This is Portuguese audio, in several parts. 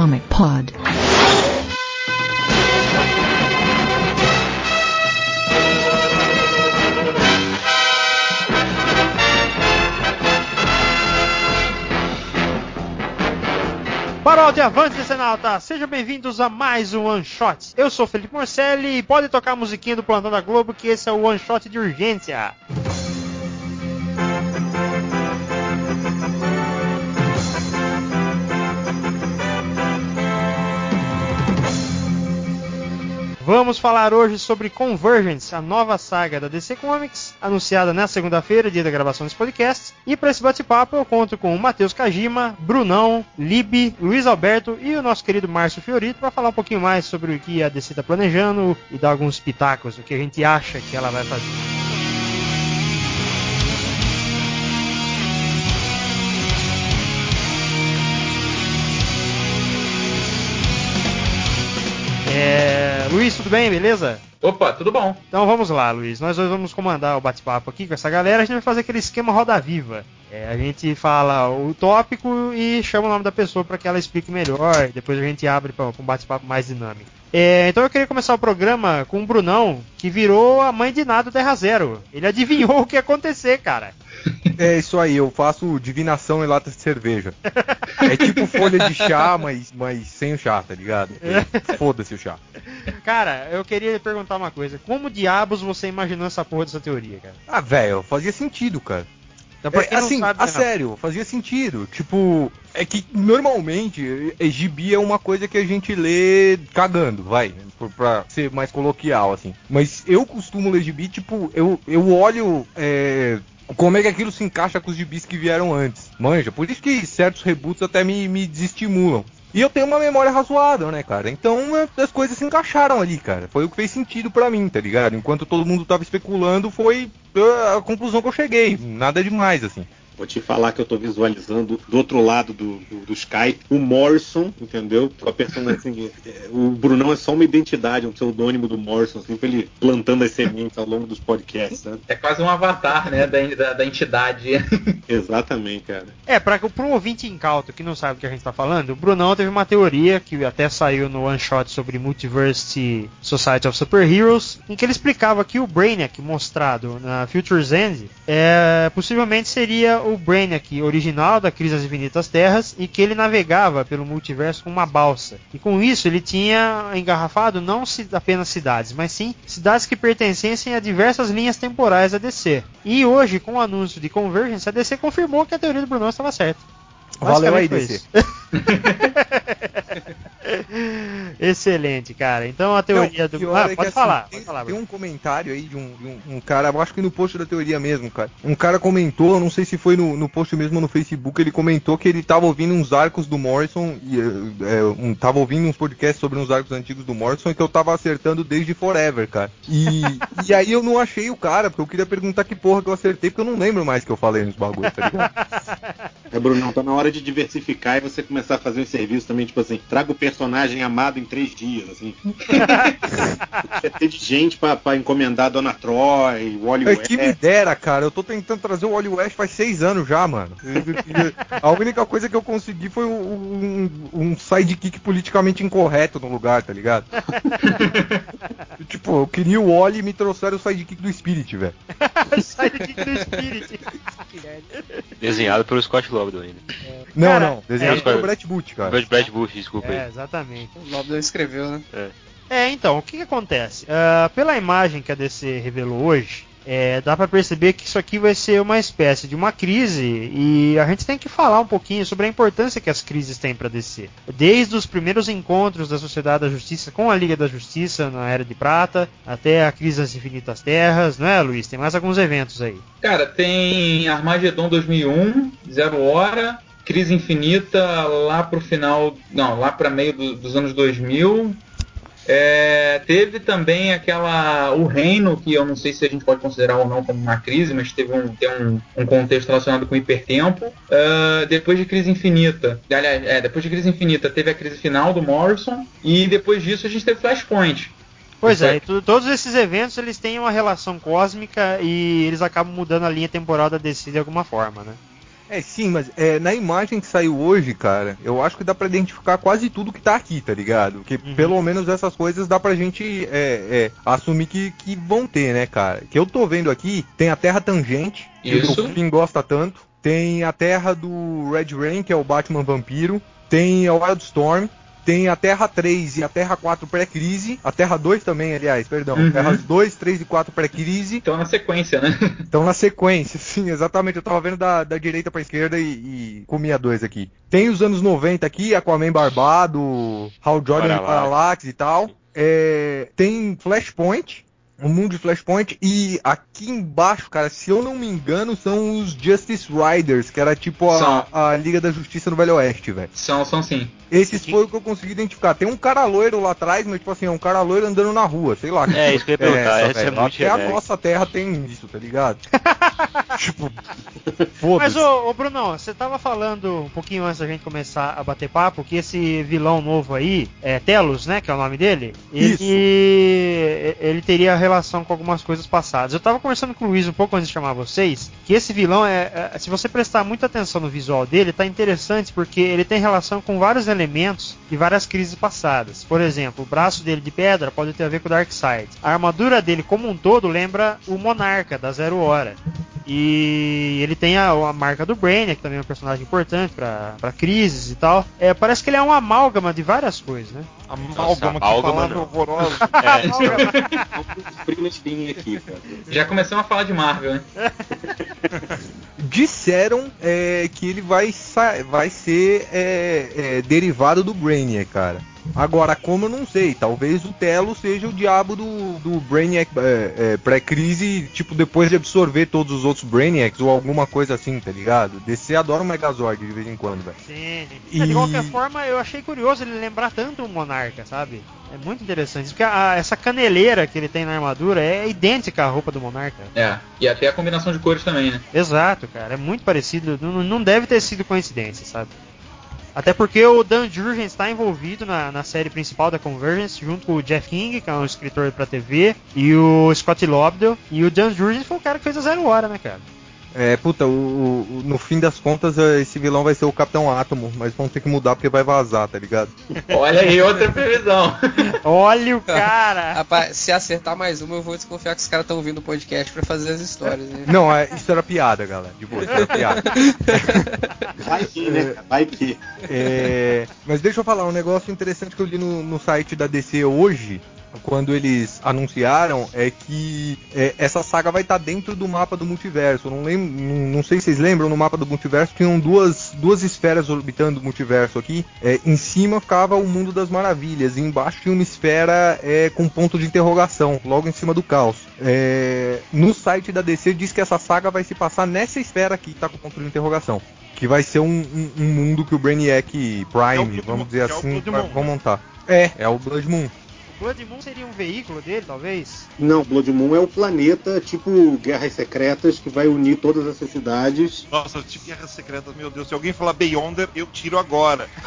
Comic Pod. De Avante, Senalta! Sejam bem-vindos a mais um One Shot. Eu sou Felipe Morcelli e pode tocar a musiquinha do Plantão da Globo que esse é o One Shot de urgência. Vamos falar hoje sobre Convergence, a nova saga da DC Comics, anunciada na segunda-feira, dia da gravação desse podcast. E para esse bate-papo eu conto com o Matheus Kajima, Brunão, Libe, Luiz Alberto e o nosso querido Márcio Fiorito para falar um pouquinho mais sobre o que a DC está planejando e dar alguns pitacos, o que a gente acha que ela vai fazer. É... Luiz, tudo bem, beleza? Opa, tudo bom. Então vamos lá, Luiz. Nós dois vamos comandar o bate-papo aqui com essa galera. A gente vai fazer aquele esquema roda viva. É, a gente fala o tópico e chama o nome da pessoa para que ela explique melhor. Depois a gente abre para um bate-papo mais dinâmico. É, então eu queria começar o programa com o Brunão, que virou a mãe de nada Terra Zero. Ele adivinhou o que ia acontecer, cara. É isso aí, eu faço divinação em latas de cerveja. É tipo folha de chá, mas, mas sem o chá, tá ligado? É, Foda-se o chá. Cara, eu queria perguntar uma coisa. Como diabos você imaginou essa porra dessa teoria, cara? Ah, velho, fazia sentido, cara. Então, É, assim, sabe, a né, sério, fazia sentido. Tipo, é que normalmente gibi é uma coisa que a gente lê cagando, vai, pra ser mais coloquial, assim. Mas eu costumo ler gibi, tipo, eu, eu olho é, como é que aquilo se encaixa com os gibis que vieram antes. Manja, por isso que certos reboots até me, me desestimulam. E eu tenho uma memória razoável, né, cara? Então é, as coisas se encaixaram ali, cara. Foi o que fez sentido pra mim, tá ligado? Enquanto todo mundo tava especulando, foi uh, a conclusão que eu cheguei. Nada demais, assim. Vou te falar que eu tô visualizando do outro lado do, do, do Skype o Morrison, entendeu? Com a personagem assim, é, o Brunão é só uma identidade, um pseudônimo do Morrison, assim, pra ele plantando as sementes ao longo dos podcasts, sabe? É quase um avatar, né, da, da, da entidade. Exatamente, cara. É, para pro ouvinte incauto que não sabe do que a gente tá falando, o Brunão teve uma teoria que até saiu no one shot sobre Multiverse Society of Superheroes, em que ele explicava que o Brainiac mostrado na Future's End é, possivelmente seria o Brainiac original da Crise das Infinitas Terras e que ele navegava pelo multiverso com uma balsa. E com isso ele tinha engarrafado não apenas cidades, mas sim cidades que pertencessem a diversas linhas temporais da DC. E hoje, com o anúncio de Convergence, a DC confirmou que a teoria do Brunão estava certa. Valeu aí, DC. Excelente, cara. Então a teoria Não, do. Ah, é pode assim, falar, tem, pode falar. tem um comentário aí de um, de um- um cara, eu acho que no post da teoria mesmo, cara. Um cara comentou, eu não sei se foi no, no post mesmo ou no Facebook, ele comentou que ele tava ouvindo uns arcos do Morrison, e, é, é, um, tava ouvindo uns podcasts sobre uns arcos antigos do Morrison e que eu tava acertando desde Forever, cara. E, e aí eu não achei o cara, porque eu queria perguntar que porra que eu acertei, porque eu não lembro mais que eu falei nos bagulhos, tá ligado? É, Brunão, tá na hora de diversificar e você começar a fazer um serviço também, tipo assim, traga o personagem amado em três dias, assim. Você ter de gente pra, pra encomendar a Dona Troy, o Wally É que me West. dera, cara. Eu tô tentando trazer o Wally West faz seis anos já, mano. A única coisa que eu consegui foi um, um, sidekick politicamente incorreto no lugar, tá ligado? tipo, eu queria o Wally e me trouxeram o sidekick do Spirit, velho. Sai daqui do Spirit. Desenhado pelo Scott Ainda. Não, Cara, não. Desenhado é, pelo Brett Boot, cara. Brad, Brad Bush, desculpa É, aí. exatamente. O Lobdell escreveu, né? É, então, o que, que acontece? Ah, pela imagem que a DC revelou hoje, é, dá pra perceber que isso aqui vai ser uma espécie de uma crise e a gente tem que falar um pouquinho sobre a importância que as crises têm pra DC. Desde os primeiros encontros da Sociedade da Justiça com a Liga da Justiça na Era de Prata, até a crise das Infinitas Terras, não é, Luiz? Tem mais alguns eventos aí. Cara, tem Armagedon 2001, Zero Hora, Crise Infinita lá pro final, não, lá para meio do- dos anos 2000. É, teve também aquela o reino que eu não sei se a gente pode considerar ou não como uma crise, mas teve um, tem um, um contexto relacionado com o hipertempo. Ah, depois de crise infinita, aliás, é, depois de crise infinita teve a crise final do Morrison e depois disso a gente teve Flashpoint. Pois é, é. tu- todos esses eventos eles têm uma relação cósmica e eles acabam mudando a linha temporal da DC de alguma forma, né? É, sim, mas é, na imagem que saiu hoje, cara, eu acho que dá pra identificar quase tudo que tá aqui, tá ligado? Que Uhum. pelo menos essas coisas dá pra gente é, é, assumir que, que vão ter, né, cara? Que eu tô vendo aqui, tem a Terra Tangente, que Isso. o Finn gosta tanto. Tem a Terra do Red Rain, que é o Batman Vampiro. Tem a Wildstorm. Tem a Terra 3 e a Terra 4 pré-crise. A Terra 2 também, aliás, perdão. Uhum. Terras 2, 3 e 4 pré-crise. Então na sequência, né? Estão na sequência, sim, exatamente. Eu tava vendo da, da direita pra esquerda e, e comia dois aqui. Tem os anos 90 aqui, Aquaman Barbado, Hal Jordan de Parallax. E tal. É, tem Flashpoint, o mundo de Flashpoint. E aqui embaixo, cara, se eu não me engano, são os Justice Riders, que era tipo a, a Liga da Justiça no Velho Oeste, velho. São, são sim. Esses foi o que eu consegui identificar. Tem um cara loiro lá atrás, mas tipo assim, é um cara loiro andando na rua, sei lá. É, isso que eu ia perguntar, essa é velho. muito Até a nossa terra tem isso, tá ligado? tipo, Mas, foda-se. ô, ô Brunão, você tava falando um pouquinho antes da gente começar a bater papo que esse vilão novo aí, é Telos, né, que é o nome dele, Isso. ele, ele teria relação com algumas coisas passadas. Eu tava conversando com o Luiz um pouco antes de chamar vocês, que esse vilão é, é- se você prestar muita atenção no visual dele, tá interessante porque ele tem relação com vários elementos de várias crises passadas. Por exemplo, o braço dele de pedra pode ter a ver com o Darkseid. A armadura dele como um todo lembra o Monarca da Zero Hora. E ele tem a, a marca do Brainiac, que também é um personagem importante pra pra crises e tal. É, parece que ele é uma amálgama de várias coisas, né? Amálgama, que amálgama não. horrorosa. É, aqui, cara. Já começamos a falar de Marvel, né? Disseram é, que ele vai, vai ser é, é, derivado do Brainiac, cara. Agora, como eu não sei, talvez o Telo seja o diabo do, do Brainiac é, é, pré-crise, tipo, depois de absorver todos os outros Brainiacs ou alguma coisa assim, tá ligado? DC adora o Megazord de vez em quando, velho. Sim. E- É, De qualquer forma, eu achei curioso ele lembrar tanto o Monarca, sabe? É muito interessante. Porque a- essa caneleira que ele tem na armadura é idêntica à roupa do Monarca. É. E até a combinação de cores também, né? Exato, cara. É muito parecido. Não, não deve ter sido coincidência, sabe? Até porque o Dan Jurgens está envolvido na, na série principal da Convergence, junto com o Jeff King, que é um escritor pra TV, e o Scott Lobdell. E o Dan Jurgens foi o cara que fez a Zero Hora, né, cara? É, puta, o, o- no fim das contas, é, esse vilão vai ser o Capitão Átomo, mas vão ter que mudar porque vai vazar, tá ligado? Olha aí outra previsão. Olha o cara! Rapaz, se acertar mais uma, eu vou desconfiar que os caras estão ouvindo o podcast pra fazer as histórias. Né? Não, é, isso era piada, galera. De boa, isso era piada. Vai que, né? Vai que. É, mas deixa eu falar um negócio interessante que eu li no, no site da DC hoje, quando eles anunciaram, é que é, essa saga vai estar dentro do mapa do multiverso. Não, lembro, não, não sei se vocês lembram, no mapa do multiverso tinham duas, duas esferas orbitando o multiverso aqui. É, em cima ficava o mundo das maravilhas, e embaixo tinha uma esfera é, com ponto de interrogação, logo em cima do caos. É, no site da DC diz que essa saga vai se passar nessa esfera aqui que tá com ponto de interrogação. Que vai ser um, um- um mundo que o Brainiac Prime, Blood vamos dizer é assim, vai- vão né? montar. É, é o Blood Moon. Blood Moon seria um veículo dele, talvez? Não, Blood Moon é o planeta tipo Guerras Secretas que vai unir todas essas cidades. Nossa, tipo Guerras Secretas, meu Deus. Se alguém falar Beyonder, eu tiro agora.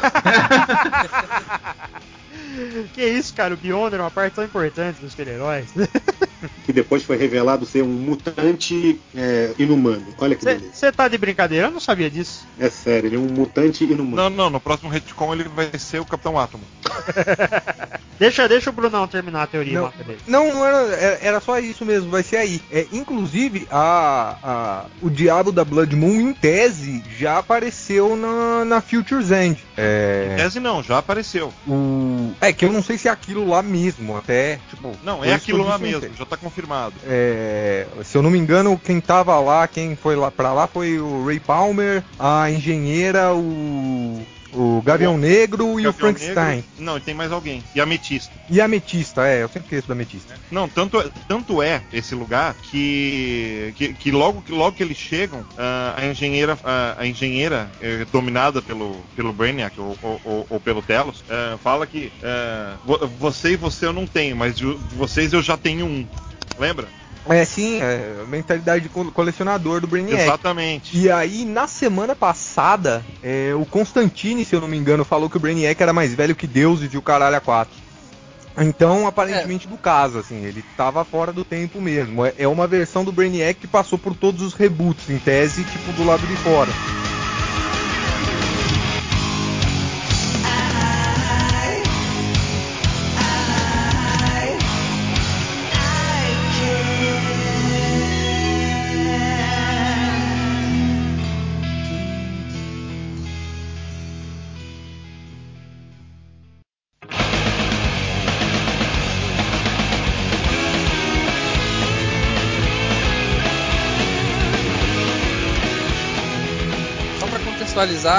Que isso, cara? O Beyonder é uma parte tão importante dos super-heróis. Que depois foi revelado ser um mutante é, inumano. Olha que beleza. Você tá de brincadeira? Eu não sabia disso. É sério, ele é um mutante inumano. Não, não, no próximo retcon ele vai ser o Capitão Átomo. Deixa, deixa o Brunão terminar a teoria Não. Não, não era, era, era só isso mesmo, vai ser aí. É, inclusive, a, a- o diabo da Blood Moon, em tese, já apareceu na, na Future's End. É, Tese não, já apareceu. o, é que eu não sei se é aquilo lá mesmo, até. Tipo, Não, é aquilo lá mesmo, já tá confirmado. É, se eu não me engano, quem tava lá, quem foi lá pra lá foi o Ray Palmer, a engenheira, o, o Gavião Negro e o Gavião Frankenstein. Negro- Não, e tem mais alguém. E a Ametista. E a Ametista, é, eu sempre esqueço da Ametista. Não, tanto, é- tanto é esse lugar que, que, que logo, que logo que eles chegam, ah, a engenheira, ah, a engenheira eh, dominada pelo, pelo Brainiac ou, ou- ou- pelo Telos, ah, fala que vo- você e você eu não tenho, mas de vocês eu já tenho um. Lembra? É, sim, é a mentalidade de co- colecionador do Brainiac. Exatamente. E aí, na semana passada, é, o Constantine, se eu não me engano, falou que o Brainiac era mais velho que Deus e de o caralho a quatro. Então, aparentemente, do caso, assim, ele tava fora do tempo mesmo. É, é uma versão do Brainiac que passou por todos os reboots, em tese, tipo, do lado de fora.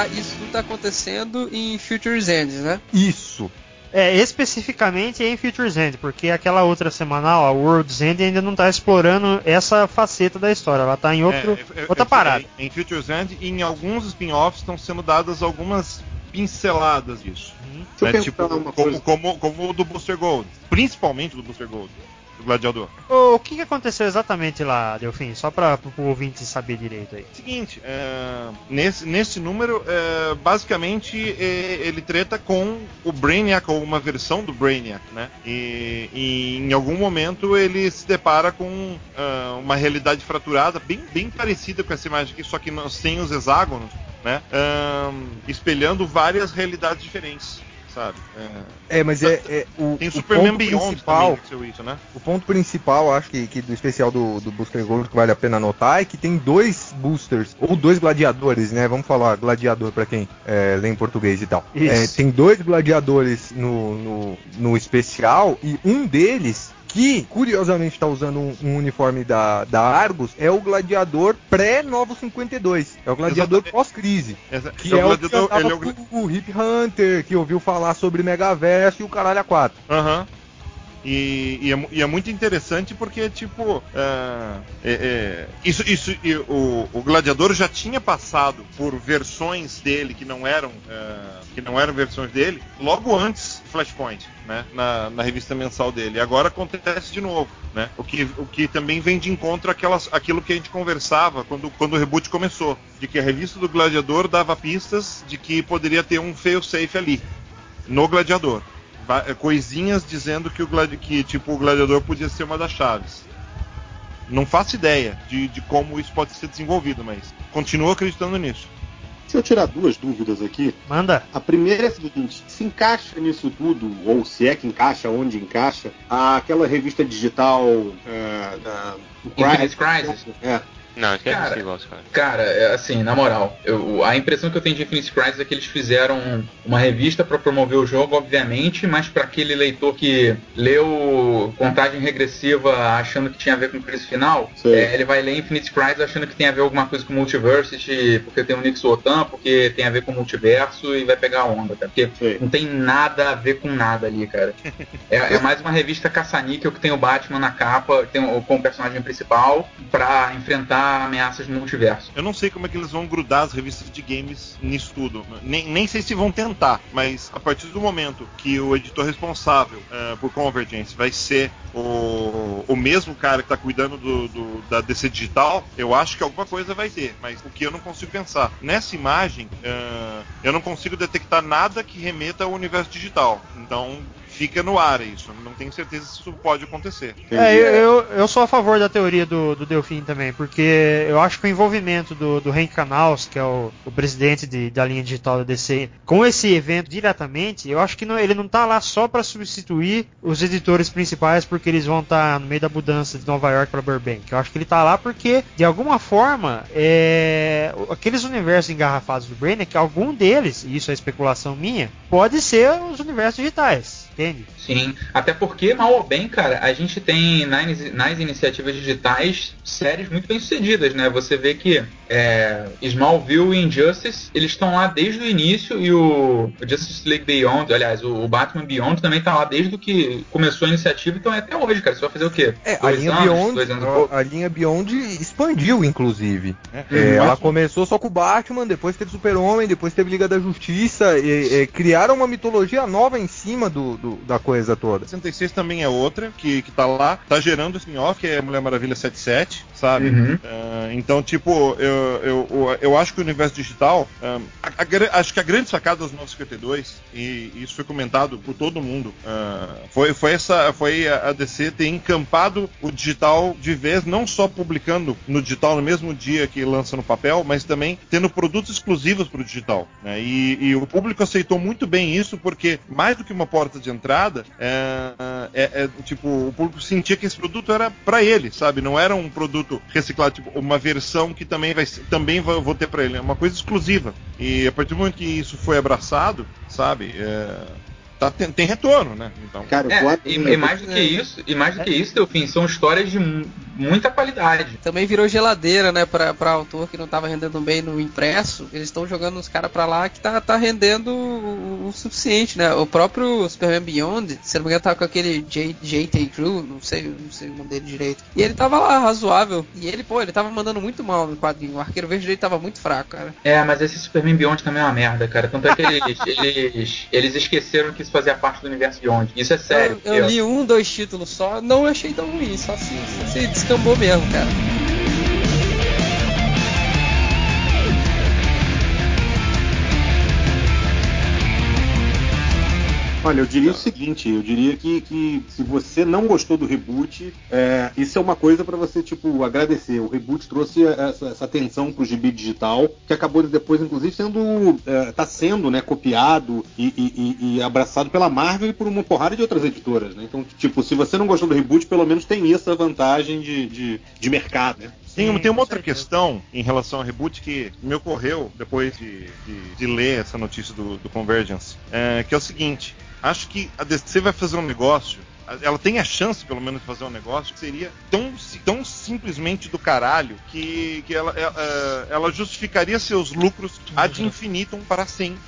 Isso tudo tá acontecendo em Futures End, né? Isso. É, especificamente em Futures End, porque aquela outra semanal, a World's End, ainda não tá explorando essa faceta da história. Ela tá em outro, É, é, outra é, parada. Em Futures End e em alguns spin-offs estão sendo dadas algumas pinceladas disso. Uhum. Eu né? Tipo, como, coisa. como, como o do Booster Gold. Principalmente do Booster Gold. Do Gladiador. O, o que, que aconteceu exatamente lá, Delfim? Só para o ouvinte saber direito aí. Seguinte, é, nesse, nesse número, é, basicamente é, ele treta com o Brainiac, ou uma versão do Brainiac, né? E, e em algum momento ele se depara com ah, uma realidade fraturada, bem, bem parecida com essa imagem aqui, só que sem os hexágonos, né? Ahn, espelhando várias realidades diferentes, sabe? É, É, mas é, é o, tem o Superman ponto Beyond principal. também isso, né? O ponto principal, acho que, que do especial do, do Booster Gold que vale a pena notar é que tem dois boosters, ou dois gladiadores, né? Vamos falar gladiador pra quem é, lê em português e tal. Isso. É, tem dois gladiadores no, no, no especial e um deles. Que curiosamente está usando um, um uniforme da, da Argus é o gladiador pré-Novo 52. É o gladiador pós-crise. Que é é, o que ele é o o Hip Hunter, que ouviu falar sobre Megaverse e o caralho a 4. Aham. E, e é, e é muito interessante porque, tipo, ah, é- é, isso, isso, e o, o Gladiador já tinha passado por versões dele que não eram, ah, que não eram versões dele, logo antes Flashpoint, né, na, na revista mensal dele. E agora acontece de novo, né? O que, o que também vem de encontro àquelas, àquilo que a gente conversava quando, quando o reboot começou, de que a revista do Gladiador dava pistas de que poderia ter um fail-safe ali no Gladiador. Coisinhas dizendo que o, gladi que, tipo, o gladiador podia ser uma das chaves. Não faço ideia de, de como isso pode ser desenvolvido, mas continuo acreditando nisso. Se eu tirar duas dúvidas aqui, Manda. a primeira é a seguinte: se encaixa nisso tudo, ou se é que encaixa, onde encaixa, aquela revista digital. é, da- Infinite Crisis? É. Não, esquece Cara, esse negócio, cara. Cara, é assim, na moral, eu- a impressão que eu tenho de Infinite Crisis é que eles fizeram uma revista pra promover o jogo, obviamente, mas pra aquele leitor que leu contagem regressiva achando que tinha a ver com crise final, é, ele vai ler Infinite Crisis achando que tem a ver alguma coisa com Multiversity, porque tem o Nick Sotan, porque tem a ver com o multiverso e vai pegar a onda, cara. Porque Sei. não tem nada a ver com nada ali, cara. É, é mais uma revista caça-níquel que tem o Batman na capa, tem o, com o personagem principal, pra enfrentar ameaças no multiverso. Eu não sei como é que eles vão grudar as revistas de games nisso tudo. Nem, nem sei se vão tentar, mas a partir do momento que o editor responsável eh, por Convergence vai ser o, o mesmo cara que está cuidando do, do- da DC Digital, eu acho que alguma coisa vai ter. Mas o que eu não consigo pensar. Nessa imagem, eh, eu não consigo detectar nada que remeta ao universo digital. Então fica no ar isso. Não tenho certeza se isso pode acontecer. É, eu, eu, eu sou a favor da teoria do, do Delfim também, porque eu acho que o envolvimento do, do Henry Canals, que é o, o presidente de- da linha digital da DC, com esse evento diretamente, eu acho que não- ele não tá lá só para substituir os editores principais, porque eles vão estar no meio da mudança de Nova York para Burbank. Eu acho que ele tá lá porque, de alguma forma, é, aqueles universos engarrafados do Brainiac, algum deles, e isso é especulação minha, pode ser os universos digitais. Entende? Sim, até porque, mal ou bem, cara, a gente tem nas, nas iniciativas digitais séries muito bem sucedidas, né? Você vê que é, Smallville e Injustice, eles estão lá desde o início e o, o Justice League Beyond, aliás, o, o Batman Beyond também tá lá desde o que começou a iniciativa, então é até hoje, cara. Você vai fazer o quê? É, a dois linha, anos, Beyond, dois anos pouco? a, a linha Beyond expandiu, inclusive. né? É, Uhum. ela começou só com o Batman, depois teve Super-Homem, depois teve Liga da Justiça, e, e criaram uma mitologia nova em cima do, do- da coisa toda. 66 também é outra que, que tá lá, tá gerando spin-off, que é Mulher Maravilha 77, sabe? Uhum. Ah, então, tipo, eu, eu, eu, acho que o universo digital. ah, a- a acho que a grande sacada dos 952, e isso foi comentado por todo mundo, ah, foi, foi, essa, foi a a DC ter encampado o digital de vez, não só publicando no digital no mesmo dia que lança no papel, mas também tendo produtos exclusivos para o digital. né? E, e o público aceitou muito bem isso, porque mais do que uma porta de entrada, é, é- é, tipo, o público sentia que esse produto era para ele, sabe? Não era um produto reciclado, tipo, uma versão que também vai também vou ter para ele, é uma coisa exclusiva. E a partir do momento que isso foi abraçado, sabe? é, tá, tem, tem retorno, né? Então, Cara, É, vou e, e mais do que isso, e mais do que isso, Delfim, são histórias de mu- muita qualidade. Também virou geladeira, né, pra, pra autor que não tava rendendo bem no impresso. Eles estão jogando uns caras pra lá que tá, tá rendendo o, o suficiente, né? O próprio Superman Beyond, se não me engano, tava com aquele J- J.T. Crew, não sei, não sei o nome dele direito. E ele tava lá, razoável. E ele, pô, ele tava mandando muito mal no quadrinho. O arqueiro verde dele tava muito fraco, cara. É, mas esse Superman Beyond também é uma merda, cara. Tanto é que eles, eles, eles esqueceram que isso fazia parte do universo Beyond. Isso é sério. eu, eu li um, dois títulos só, não achei tão ruim, só se, só se descambou mesmo, cara. Olha, eu diria o seguinte, eu diria que, que se você não gostou do reboot, é, isso é uma coisa pra você, tipo, agradecer. O reboot trouxe essa, essa atenção pro gibi digital, que acabou depois, inclusive, sendo. É, tá sendo, né, copiado e, e- e- abraçado pela Marvel e por uma porrada de outras editoras, né? Então, tipo, se você não gostou do reboot, pelo menos tem essa vantagem de, de, de mercado, né? Tem, Sim, tem uma com outra certeza. questão em relação ao reboot que me ocorreu depois de, de- de ler essa notícia do, do Convergence, é, que é o seguinte: acho que a DC vai fazer um negócio. Ela tem a chance, pelo menos, de fazer um negócio que seria tão, tão simplesmente do caralho que, que ela, é, é, ela justificaria seus lucros ad infinitum para sempre.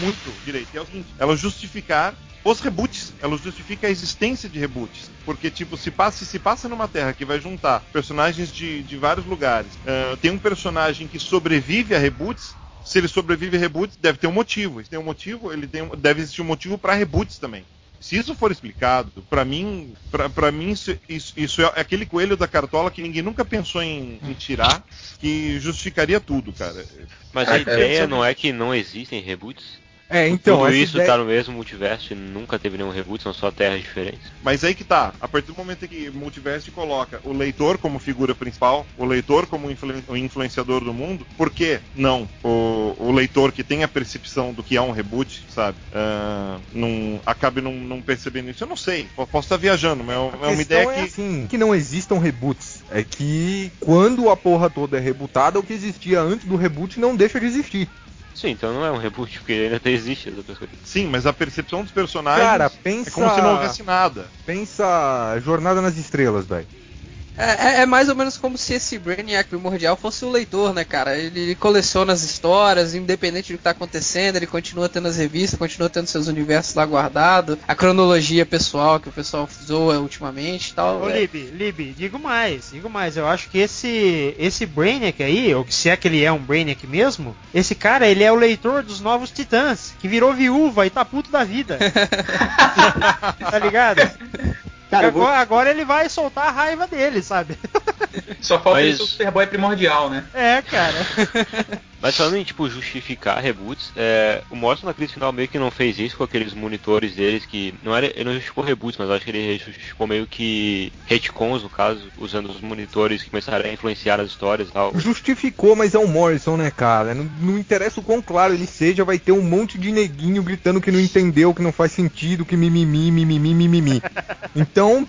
Muito direito. E é o seguinte: ela justificar os reboots, ela justifica a existência de reboots. Porque, tipo, se passa, se passa numa terra que vai juntar personagens de, de vários lugares, ah, tem um personagem que sobrevive a reboots. Se ele sobrevive a reboots, deve ter um motivo. Se tem um motivo, ele tem, um- deve existir um motivo para reboots também. Se isso for explicado, pra mim, pra, pra mim isso, isso, isso é aquele coelho da cartola que ninguém nunca pensou em, em tirar, que justificaria tudo, cara. Mas É, a é, ideia só- não é que não existem reboots? É, então, Tudo isso ideia- tá no mesmo multiverso e nunca teve nenhum reboot, são só terras diferentes. Mas aí que tá, a partir do momento que o Multiverse coloca o leitor como figura principal, o leitor como influen- o influenciador do mundo, por que não o, o leitor que tem a percepção do que é um reboot, sabe, ah, não, acabe não, não percebendo isso? Eu não sei, po- posso estar viajando, mas é, A é uma ideia é que... assim, que não existam reboots. É que quando a porra toda é rebootada, o que existia antes do reboot não deixa de existir. Sim, então não é um reboot, porque ainda até existe as outras coisas. Sim, mas a percepção dos personagens Cara, é pensa. como se não houvesse nada. Pensa Jornada nas Estrelas, velho. É, é- é mais ou menos como se esse Brainiac primordial fosse o leitor, né, cara? Ele, ele coleciona as histórias, independente do que tá acontecendo, ele continua tendo as revistas, continua tendo seus universos lá guardados, a cronologia pessoal que o pessoal zoa ultimamente e tal. Ô, é. Lib, Lib, digo mais, digo mais. Eu acho que esse esse Brainiac aí, ou que se é que ele é um Brainiac mesmo, esse cara, ele é o leitor dos Novos Titãs, que virou viúva e tá puto da vida. tá ligado? Cara, eu vou- agora, agora ele vai soltar a raiva dele, sabe? Só falta Mas- isso o Superboy primordial, né? É, cara. Mas falando em, tipo, justificar reboots, é, o Morrison na crise final meio que não fez isso com aqueles monitores deles que... Não era, ele não justificou reboots, mas acho que ele justificou meio que retcons, no caso, usando os monitores que começaram a influenciar as histórias e tal. Justificou, mas é o Morrison, né, cara? Não, não interessa o quão claro ele seja, vai ter um monte de neguinho gritando que não entendeu, que não faz sentido, que mimimi, mimimi, mimimi. Então,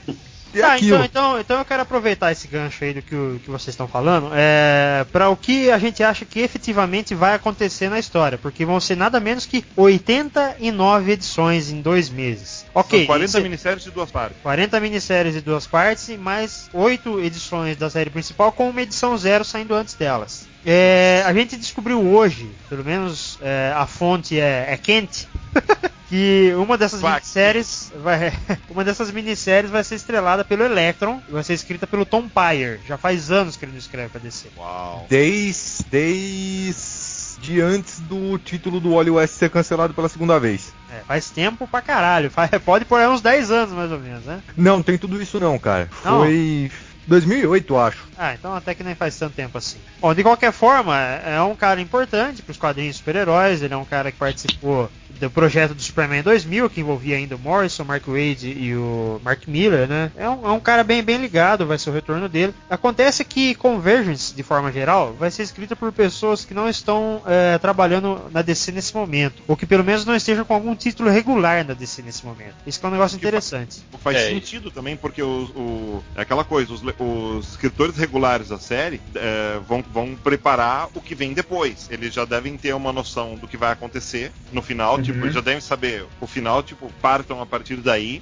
é Tá, aquilo. então, então, então eu quero aproveitar esse gancho aí do que, o- que vocês estão falando é, para o que a gente acha que efetivamente vai acontecer na história, porque vão ser nada menos que 89 edições em dois meses. Ok, São 40 isso é- minisséries de duas partes. 40 minisséries de duas partes e mais 8 edições da série principal com uma edição zero saindo antes delas. É, a gente descobriu hoje, pelo menos é, a fonte é, é quente, que uma dessas Fact. minisséries vai, uma dessas minisséries vai ser estrelada pelo Electron e vai ser escrita pelo Tom Pyre. Já faz anos que ele não escreve pra DC. Uau. Desde, desde antes do título do Wally West ser cancelado pela segunda vez. É, faz tempo pra caralho. Faz- pode por aí uns 10 anos mais ou menos, né? Não, tem tudo isso não, cara. Não? Foi 2008, acho. Ah, então até que nem faz tanto tempo assim. Bom, de qualquer forma, é um cara importante para os quadrinhos super-heróis. Ele é um cara que participou do projeto do Superman 2000, que envolvia ainda o Morrison, Mark Wade e o Mark Miller, né? É um, é um cara bem, bem ligado, vai ser o retorno dele. Acontece que Convergence, de forma geral, vai ser escrita por pessoas que não estão é, trabalhando na DC nesse momento, ou que pelo menos não estejam com algum título regular na DC nesse momento. Isso que é um negócio Que fa- interessante. Faz É, sentido também, porque o, o- é aquela coisa, os, os escritores regulares da série é, vão, vão preparar o que vem depois. Eles já devem ter uma noção do que vai acontecer no final. Tipo, eles já devem saber o final, tipo, partam a partir daí.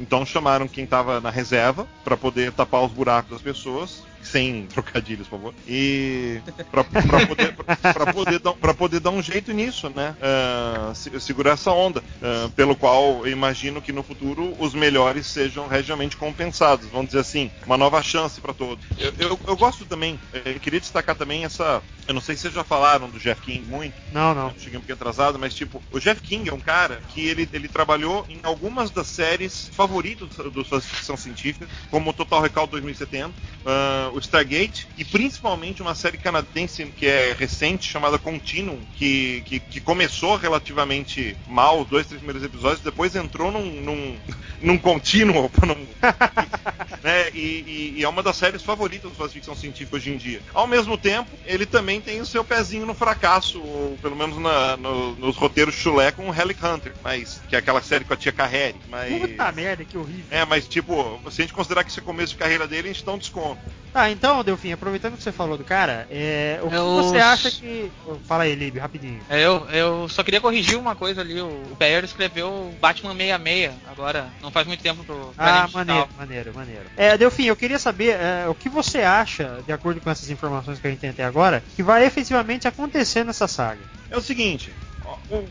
Então chamaram quem tava na reserva para poder tapar os buracos das pessoas. Sem trocadilhos, por favor. E pra, pra poder, pra, pra poder, dar, pra poder dar um jeito nisso, né? Ah, se- segurar essa onda. ah, pelo qual eu imagino que no futuro os melhores sejam regionalmente compensados. Vamos dizer assim, uma nova chance para todos. Eu, eu, eu gosto também, eh, queria destacar também essa. Eu não sei se vocês já falaram do Jeff King muito. Não, não. Eu cheguei um pouquinho atrasado, mas tipo, o Jeff King é um cara que ele, ele trabalhou em algumas das séries favoritas do sua ficção científica, como Total Recall 2070, ah, o Stargate e principalmente uma série canadense que é recente chamada Continuum, que, que, que começou relativamente mal, os dois, três primeiros episódios, depois entrou num, num, num contínuo, não- né? E, e- e é uma das séries favoritas da ficção científica hoje em dia. Ao mesmo tempo, ele também tem o seu pezinho no fracasso, ou pelo menos na- no- nos roteiros chulé com o Helic Hunter, mas, que é aquela série com a tia Carrere. Mas, Puta merda, que horrível. é, mas tipo, se a gente considerar que isso é começo de carreira dele, a gente dá um desconto. Tá, então, Delfim, aproveitando que você falou do cara, é, o que Eu- você acha que. Fala aí, Lib, rapidinho. É, Eu, eu só queria corrigir uma coisa ali. O o Pereira escreveu Batman 66, agora não faz muito tempo pro Ah, maneiro, maneiro, maneiro. É, Delfim, eu queria saber é, o que você acha, de acordo com essas informações que a gente tem até agora, que vai efetivamente acontecer nessa saga. É o seguinte.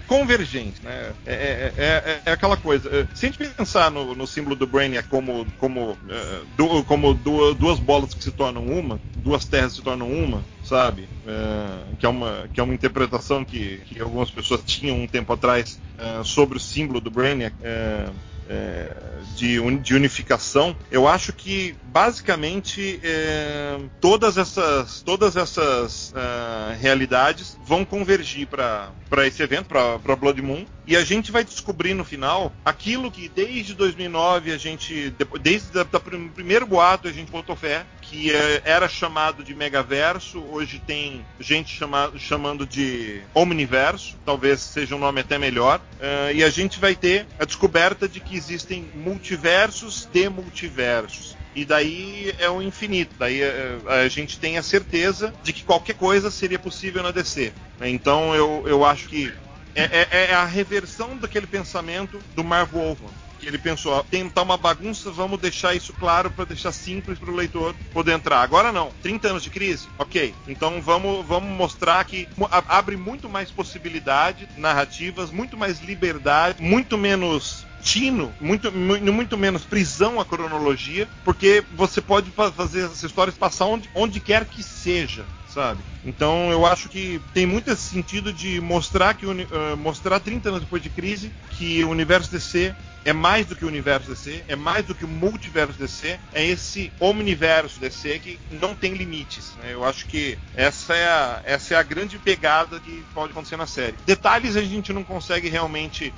Convergente, né? É, é- é- é aquela coisa. é, Se a gente pensar no, no símbolo do Brainiac como, como, é, como du- duas bolas que se tornam uma, duas terras se tornam uma, sabe? É, que, é uma, que é uma interpretação que, que algumas pessoas tinham um tempo atrás é, sobre o símbolo do Brainiac. é, é, de, uni- de unificação, eu acho que basicamente é, todas essas, todas essas ah, realidades vão convergir para esse evento, para Blood Moon, e a gente vai descobrir no final aquilo que desde 2009 a gente, desde o primeiro boato a gente botou fé, que eh, era chamado de Megaverso, hoje tem gente chama- chamando de Omniverso, talvez seja um nome até melhor, eh, e a gente vai ter a descoberta de que existem multiversos de multiversos. E daí é o infinito. Daí eh, a gente tem a certeza de que qualquer coisa seria possível na DC. Então eu, eu acho que é, é- é a reversão daquele pensamento do Marv Wolfman. Ele pensou, tem tá uma bagunça, vamos deixar isso claro para deixar simples para o leitor poder entrar. Agora não, 30 anos de crise, ok. Então vamos, vamos mostrar que abre muito mais possibilidade narrativas, muito mais liberdade, muito menos tino, muito, mu- muito menos prisão à cronologia, porque você pode fa- fazer essas histórias passar onde, onde quer que seja. Sabe? Então eu acho que tem muito esse sentido de mostrar que eh, mostrar 30 anos depois de crise que o universo DC é mais do que o universo DC, é mais do que o multiverso DC, é esse omniverso DC que não tem limites. né? Eu acho que essa é, a, essa é a grande pegada que pode acontecer na série. Detalhes a gente não consegue realmente.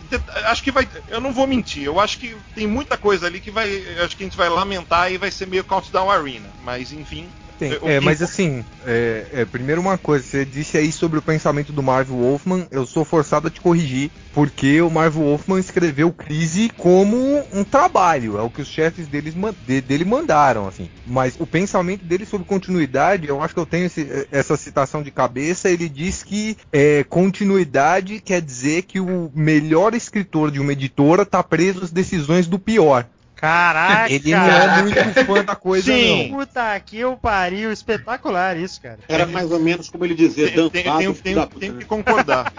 Acho que vai. Eu não vou mentir, eu acho que tem muita coisa ali que vai. Acho que a gente vai lamentar e vai ser meio Countdown Arena. Mas enfim. Tem, o é, que- mas assim, é, é, primeiro uma coisa, você disse aí sobre o pensamento do Marv Wolfman, eu sou forçado a te corrigir, porque o Marv Wolfman escreveu Crise como um trabalho, é o que os chefes deles, de- dele mandaram, assim. Mas o pensamento dele sobre continuidade, eu acho que eu tenho esse- essa citação de cabeça, ele diz que é, continuidade quer dizer que o melhor escritor de uma editora tá preso às decisões do pior. Caraca! Ele não é muito fã da coisa, Sim. não. Puta que eu pariu, espetacular isso, cara. Era mais ou menos como ele dizia, Tem, tem, dançado, tem- tem- tem né? que concordar.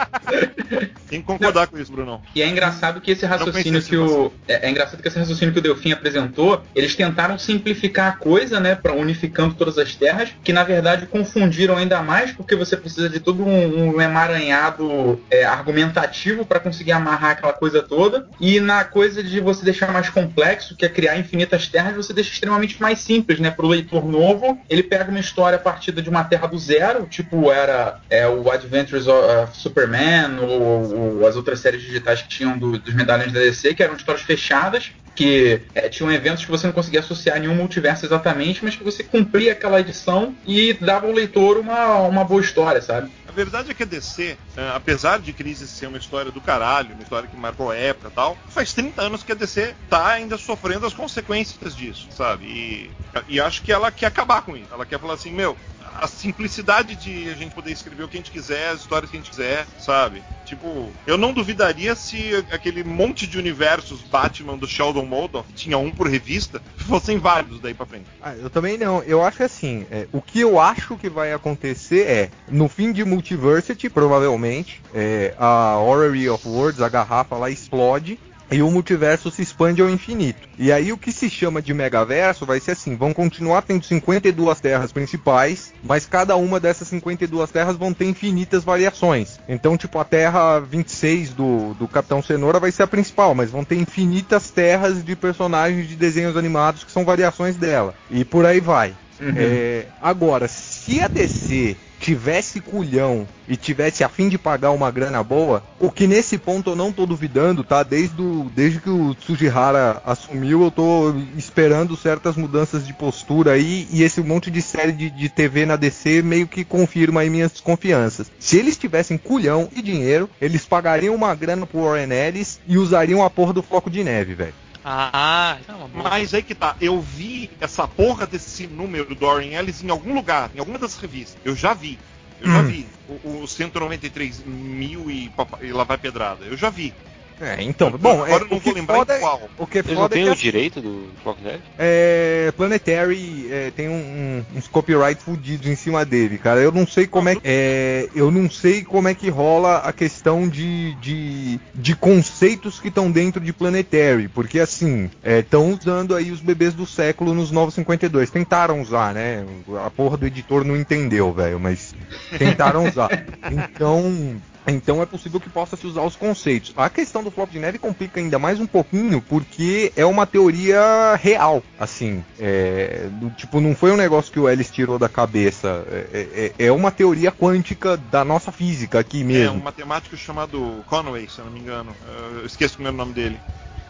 tem que concordar com isso, Brunão. E é engraçado que esse raciocínio que o é, é engraçado que esse raciocínio que o Delfim apresentou, eles tentaram simplificar a coisa, né, para unificando todas as terras, que na verdade confundiram ainda mais, porque você precisa de todo um, um emaranhado é, argumentativo para conseguir amarrar aquela coisa toda. E na coisa de você deixar mais complexo, que é criar infinitas terras, você deixa extremamente mais simples, né, pro leitor novo. Ele pega uma história partida de uma terra do zero, tipo era é, o Adventures of Superman ou, ou as outras séries digitais que tinham do- dos medalhões da DC, que eram histórias fechadas, que é, tinham eventos que você não conseguia associar a nenhum multiverso exatamente, mas que você cumpria aquela edição e dava ao leitor uma, uma boa história, sabe? Verdade é que a DC, eh, apesar de Crise ser uma história do caralho, uma história que marcou época e tal, faz 30 anos que a DC tá ainda sofrendo as consequências disso, sabe? E, e acho que ela quer acabar com isso. Ela quer falar assim, meu, a simplicidade de a gente poder escrever o que a gente quiser, as histórias que a gente quiser, sabe? Tipo, eu não duvidaria se aquele monte de universos Batman do Sheldon Moldoff, tinha um por revista, fossem válidos daí pra frente. Ah, eu também não. Eu acho que assim, é, o que eu acho que vai acontecer é, no fim de Multiversity, provavelmente, é, a Orrery of Worlds, a garrafa lá explode e o multiverso se expande ao infinito. E aí o que se chama de megaverso vai ser assim, vão continuar tendo 52 terras principais, mas cada uma dessas 52 terras vão ter infinitas variações. Então, tipo, a Terra 26 do, do Capitão Cenoura vai ser a principal, mas vão ter infinitas terras de personagens de desenhos animados que são variações dela. E por aí vai. É, agora, se a DC tivesse culhão e tivesse a fim de pagar uma grana boa, o que nesse ponto eu não tô duvidando, tá? Desde, desde que o Tsujihara assumiu, eu tô esperando certas mudanças de postura aí e esse monte de série de, de TV na DC meio que confirma aí minhas desconfianças. Se eles tivessem culhão e dinheiro, eles pagariam uma grana pro Warren Ellis e usariam a porra do floco de neve, velho. Ah, é. Mas aí que tá, eu vi essa porra desse número do Warren Ellis em algum lugar, em alguma das revistas. Eu já vi. Eu já Hum. vi o, o 193 mil e, e lá vai pedrada. Eu já vi. É, então, bom, Agora é, eu não o vou que lembrar foda em é- qual. O que é Eles não foda é têm que o assim, direito do Flock Neve? É, Planetary é, tem um- um- uns copyright fudidos em cima dele, cara. Eu não sei como é, é eu não sei como é que rola a questão de, de, de conceitos que estão dentro de Planetary, porque assim estão usando aí os bebês do século nos novos 52. Tentaram usar, né? A porra do editor não entendeu, velho, mas tentaram usar. Então então é possível que possa se usar os conceitos. A questão do flop de neve complica ainda mais um pouquinho porque é uma teoria real, assim, é, do- tipo não foi um negócio que o Ellis tirou da cabeça, é, é- é uma teoria quântica da nossa física aqui É mesmo. um matemático chamado Conway, se eu não me engano. Eu esqueço o primeiro nome dele.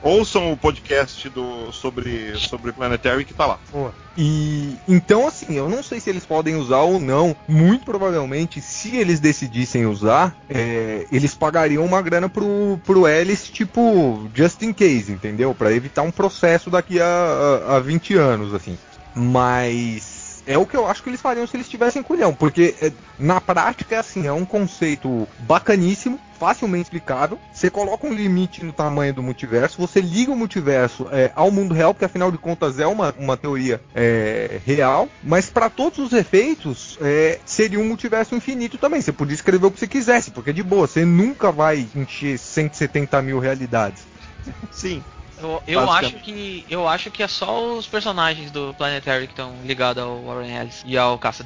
Ouçam o podcast do, sobre, sobre Planetary que tá lá. Boa. E então assim, eu não sei se eles podem usar ou não. Muito provavelmente, se eles decidissem usar, é, eles pagariam uma grana pro, pro Ellis, tipo, just in case, entendeu? Pra evitar um processo daqui a, a, a 20 anos, assim. Mas é o que eu acho que eles fariam se eles tivessem culhão, porque é, na prática é assim, é um conceito bacaníssimo, facilmente explicável. Você coloca um limite no tamanho do multiverso, você liga o multiverso é, ao mundo real, porque afinal de contas é uma, uma teoria é, real, mas para todos os efeitos é, seria um multiverso infinito também. Você podia escrever o que você quisesse, porque de boa, você nunca vai encher 170 mil realidades. Sim. Eu, eu acho que eu acho que é só os personagens do Planetary que estão ligados ao Warren Ellis e ao Caça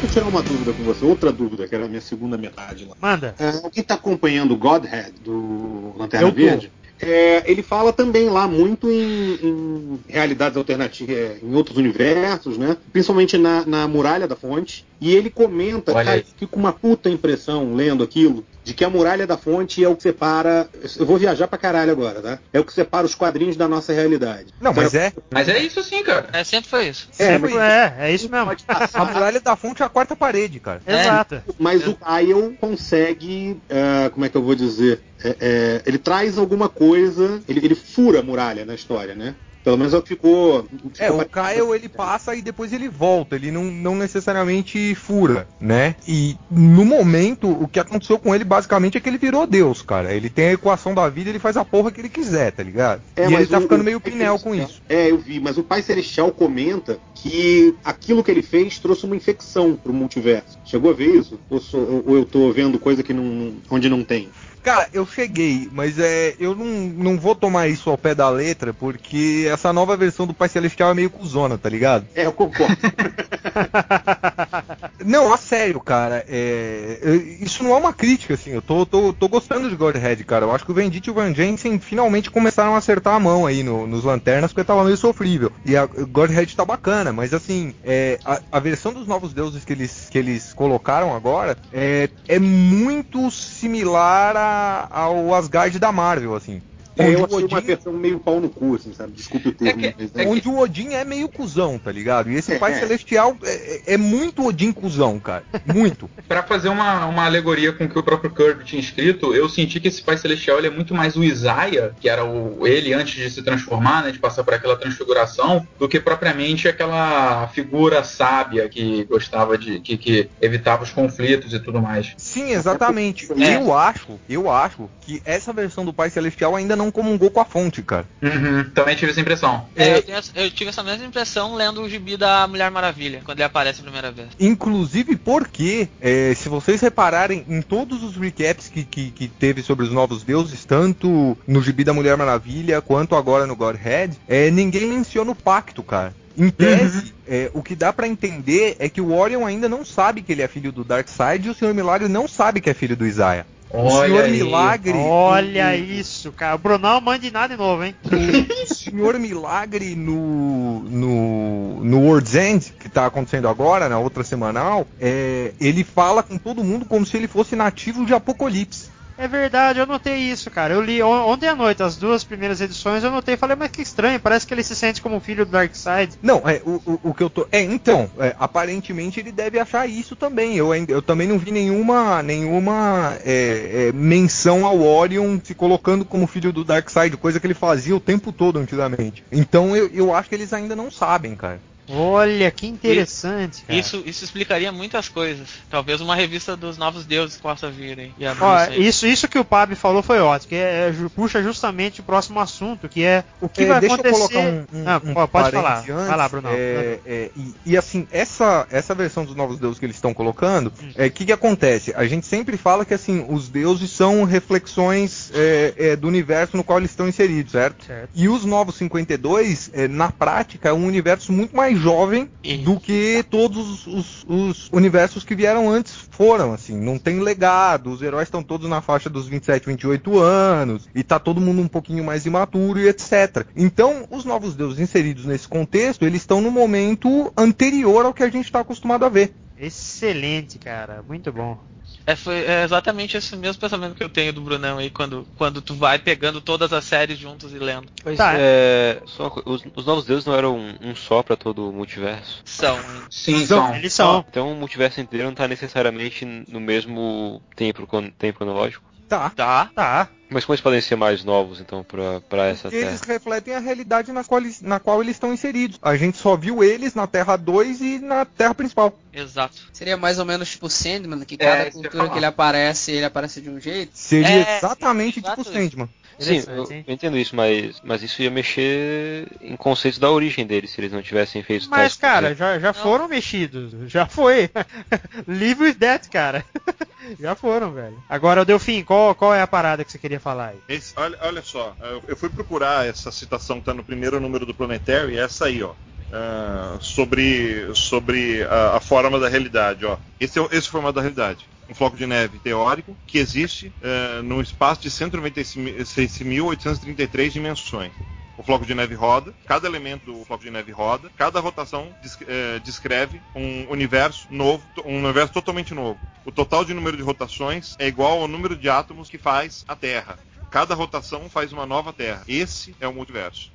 Deixa eu tirar uma dúvida com você, outra dúvida, que era a minha segunda metade lá. Manda. É, alguém está acompanhando o Godhead do Lanterna Eu tô. Verde? É, ele fala também lá muito em, em realidades alternativas, é, em outros universos, né? Principalmente na, na Muralha da Fonte. E ele comenta, Olha cara, aí. fica com uma puta impressão lendo aquilo, de que a Muralha da Fonte é o que separa. Eu vou viajar pra caralho agora, tá? É o que separa os quadrinhos da nossa realidade. Não, mas é. Mas é isso sim, cara. É, sempre foi isso. É, Sempre mas- é, é isso mesmo. A muralha da fonte é a quarta parede, cara. É. Exato. Mas o Kyle consegue, é, como é que eu vou dizer? É, é, ele traz alguma coisa, ele, ele fura a muralha na história, né? Pelo menos é o que ficou. É, o ficou- Kyle ele passa e depois ele volta, ele não, não necessariamente fura, né? E no momento, o que aconteceu com ele basicamente é que ele virou Deus, cara. Ele tem a equação da vida, ele faz a porra que ele quiser, tá ligado? É, e mas ele tá o- ficando meio pinel com isso. É, eu vi, mas o Pai Celestial comenta que aquilo que ele fez trouxe uma infecção pro multiverso. Chegou a ver isso? Ou, sou- ou eu tô vendo coisa que não- onde não tem? Cara, eu cheguei, mas é, eu não, não vou tomar isso ao pé da letra, porque essa nova versão do Pai Celestial é meio cuzona, tá ligado? É, eu concordo. Não, a sério, cara. é, isso não é uma crítica, assim. Eu tô, tô, tô gostando de Godhead, cara. Eu acho que o Vendit e o Van Jensen finalmente começaram a acertar a mão aí no- nos lanternas, porque tava meio sofrível. E a Godhead tá bacana, mas assim, é, a, a versão dos novos deuses que eles, que eles colocaram agora é, é muito similar a- ao Asgard da Marvel, assim. É, Onde eu o achei uma Odin- versão meio pau no cu, assim, sabe? Desculpe o termo. É que- mas, é né? Onde o Odin é meio cuzão, tá ligado? E esse Pai Celestial é, é- é muito Odin cuzão, cara. Muito. Pra fazer uma, uma alegoria com o que o próprio Kirby tinha escrito, eu senti que esse Pai Celestial ele é muito mais o Isaiah, que era o, ele antes de se transformar, né, de passar por aquela transfiguração, do que propriamente aquela figura sábia que gostava de. que, que evitava os conflitos e tudo mais. Sim, exatamente. É. Eu acho, eu acho que essa versão do Pai Celestial ainda não comungou com a fonte, cara. Uhum, também tive essa impressão. É, eu, tenho essa- eu tive essa mesma impressão lendo o gibi da Mulher Maravilha, quando ele aparece a primeira vez. Inclusive porque, é, se vocês repararem em todos os recaps que, que, que teve sobre os novos deuses, tanto no gibi da Mulher Maravilha quanto agora no Godhead, é, ninguém menciona o pacto, cara. Em tese, é, o que dá pra entender é que o Orion ainda não sabe que ele é filho do Darkseid e o Senhor Milagre não sabe que é filho do Isaiah. O Olha Senhor aí. Milagre. Olha o- isso, cara. O Brunão manda de nada de novo, hein? o Senhor Milagre no, no, no World's End, que tá acontecendo agora, na outra semanal, é, ele fala com todo mundo como se ele fosse nativo de Apocalipse. É verdade, eu notei isso, cara. Eu li on- ontem à noite as duas primeiras edições, eu notei e falei, mas que estranho, parece que ele se sente como filho do Darkseid. Não, é, o, o, o que eu tô. É, então, é, aparentemente ele deve achar isso também. Eu, eu também não vi nenhuma, nenhuma é, é, menção ao Orion se colocando como filho do Darkseid, coisa que ele fazia o tempo todo antigamente. Então eu, eu acho que eles ainda não sabem, cara. Olha, que interessante, cara. Isso, isso explicaria muitas coisas. Talvez uma revista dos novos deuses possa vir hein, e abrir Ó, isso aí. isso, isso que o Pab falou foi ótimo, que é, é, puxa justamente o próximo assunto, que é o que É, vai deixa acontecer. eu colocar um, um, Ah, um pode falar. antes. Vai lá, Brunão. É, é, e, e, assim, essa, essa versão dos novos deuses que eles estão colocando, Hum. é o que, que acontece? A gente sempre fala que assim, os deuses são reflexões é, é, do universo no qual eles estão inseridos, certo? Certo. E os novos 52, é, na prática, é um universo muito mais jovem do que todos os, os universos que vieram antes foram, assim. Não tem legado, os heróis estão todos na faixa dos 27, 28 anos, e tá todo mundo um pouquinho mais imaturo e etc. Então, os novos deuses inseridos nesse contexto, eles estão no momento anterior ao que a gente está acostumado a ver. Excelente, cara. Muito bom. É, foi é exatamente esse mesmo pensamento que eu tenho do Brunão aí, quando, quando tu vai pegando todas as séries juntos e lendo. Mas Tá. é, só uma co- os, os novos deuses não eram um, um só pra todo o multiverso. São. Sim, São- são. Eles são. Então o multiverso inteiro não tá necessariamente no mesmo tempo, tempo cronológico. Tá. Tá. Tá. Mas como eles podem ser mais novos, então, pra, pra essa Porque terra? eles refletem a realidade na qual, eles, na qual eles estão inseridos. A gente só viu eles na Terra 2 e na Terra principal. Exato. Seria mais ou menos tipo Sandman, que É, cada ia cultura que ele aparece, ele aparece de um jeito. Seria É, exatamente exato tipo. Sandman. Sim, eu, eu entendo isso, mas, mas isso ia mexer em conceitos da origem deles, se eles não tivessem feito Mas, tais cara, coisas. já, já Não. foram mexidos. Já foi. Live with that, cara. já foram, velho. Agora, Delfim, qual, qual é a parada que você queria falar aí? Esse- olha, olha só, eu, eu fui procurar essa citação que está no primeiro número do Planetary, é essa aí, ó. ah, sobre sobre a, a forma da realidade, ó. Esse é esse é o formato da realidade. Um floco de neve teórico que existe ah, num espaço de 196.833 dimensões. O floco de neve roda, cada elemento do floco de neve roda, cada rotação eh, descreve um universo novo, um universo totalmente novo. O total de número de rotações é igual ao número de átomos que faz a Terra. Cada rotação faz uma nova Terra. Esse é o multiverso.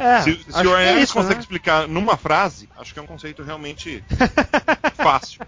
É, se se o que é isso, consegue né? explicar numa frase, acho que é um conceito realmente fácil.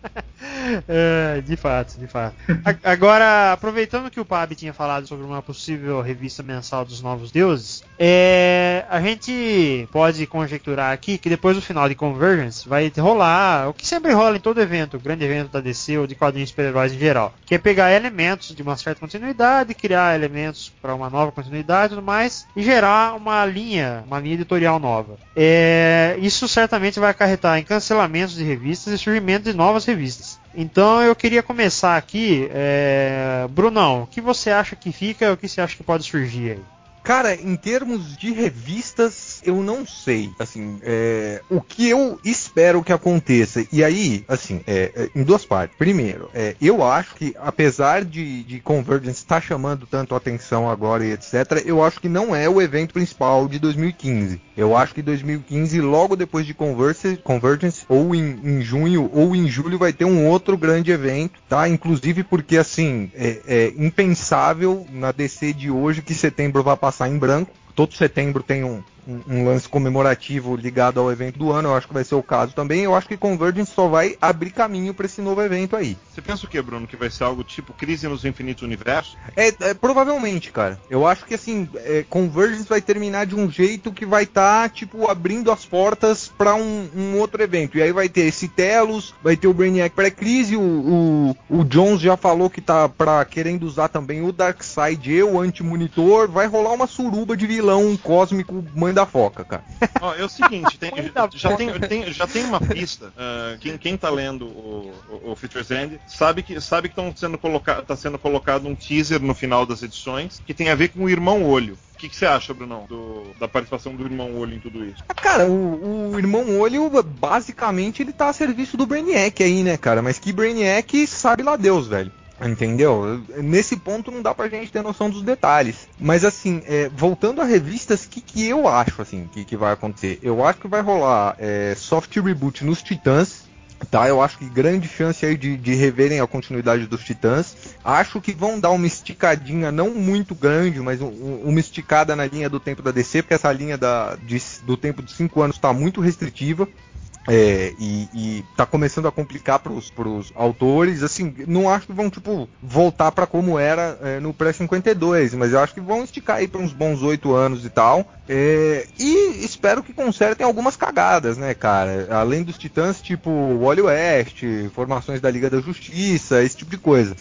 É, de fato, de fato. A- Agora, aproveitando que o Pab tinha falado sobre uma possível revista mensal dos Novos Deuses, é, a gente pode conjecturar aqui que depois do final de Convergence vai rolar o que sempre rola em todo evento, grande evento da DC ou de quadrinhos de super-heróis em geral, que é pegar elementos de uma certa continuidade, criar elementos para uma nova continuidade e tudo mais, e gerar uma linha, uma linha editorial nova. É, isso certamente vai acarretar em cancelamentos de revistas e surgimento de novas revistas. Então eu queria começar aqui, é... Brunão, o que você acha que fica e o que você acha que pode surgir aí? Cara, em termos de revistas, eu não sei. Assim, é, o que eu espero que aconteça. E aí, assim, é, é, em duas partes. Primeiro, é, eu acho que, apesar de, de Convergence estar chamando tanto atenção agora e etc., eu acho que não é o evento principal de 2015. Eu acho que 2015, logo depois de Converse, Convergence, ou em, em junho ou em julho, vai ter um outro grande evento, tá? Inclusive porque, assim, é, é impensável na DC de hoje que setembro vai passar em branco. Todo setembro tem um, um, lance comemorativo ligado ao evento do ano, eu acho que vai ser o caso também. Eu acho que Convergence só vai abrir caminho para esse novo evento aí. Você pensa o que, Bruno? Que vai ser algo tipo Crise nos Infinitos Universos? É, é provavelmente, cara. Eu acho que assim, é, Convergence vai terminar de um jeito que vai estar, tá, tipo, abrindo as portas para um, um, outro evento. E aí vai ter esse Telos, vai ter o Brainiac pré-crise, o, o, o, Jones já falou que tá pra, querendo usar também o Darkseid e o Anti-Monitor. Vai rolar uma suruba de vilão cósmico mãe da foca, cara. Ó, é o seguinte, tem, já, tem, tem, já tem uma pista. Uh, quem, quem tá lendo o, o, o Features End sabe que sabe que sendo colocado, tá sendo colocado um teaser no final das edições que tem a ver com o irmão olho. O que, que você acha, Brunão, do, da participação do Irmão Olho em tudo isso? Ah, cara, o, o, Irmão Olho, basicamente, ele tá a serviço do Brainiac aí, né, cara? Mas que Brainiac sabe lá Deus, velho. Entendeu? Nesse ponto não dá pra gente ter noção dos detalhes. Mas assim, é, voltando a revistas, o que, que eu acho assim que, que vai acontecer? Eu acho que vai rolar é, soft reboot nos Titãs. Tá, eu acho que grande chance aí de, de reverem a continuidade dos Titãs. Acho que vão dar uma esticadinha, não muito grande, mas um, uma esticada na linha do tempo da DC, porque essa linha da, de, do tempo de 5 anos está muito restritiva. É, e, e tá começando a complicar pros, pros autores, assim, não acho que vão, tipo, voltar para como era é, no pré-52, mas eu acho que vão esticar aí pra uns bons oito anos e tal, é, e espero que consertem algumas cagadas, né, cara, além dos titãs, tipo, Wally West, formações da Liga da Justiça, esse tipo de coisa.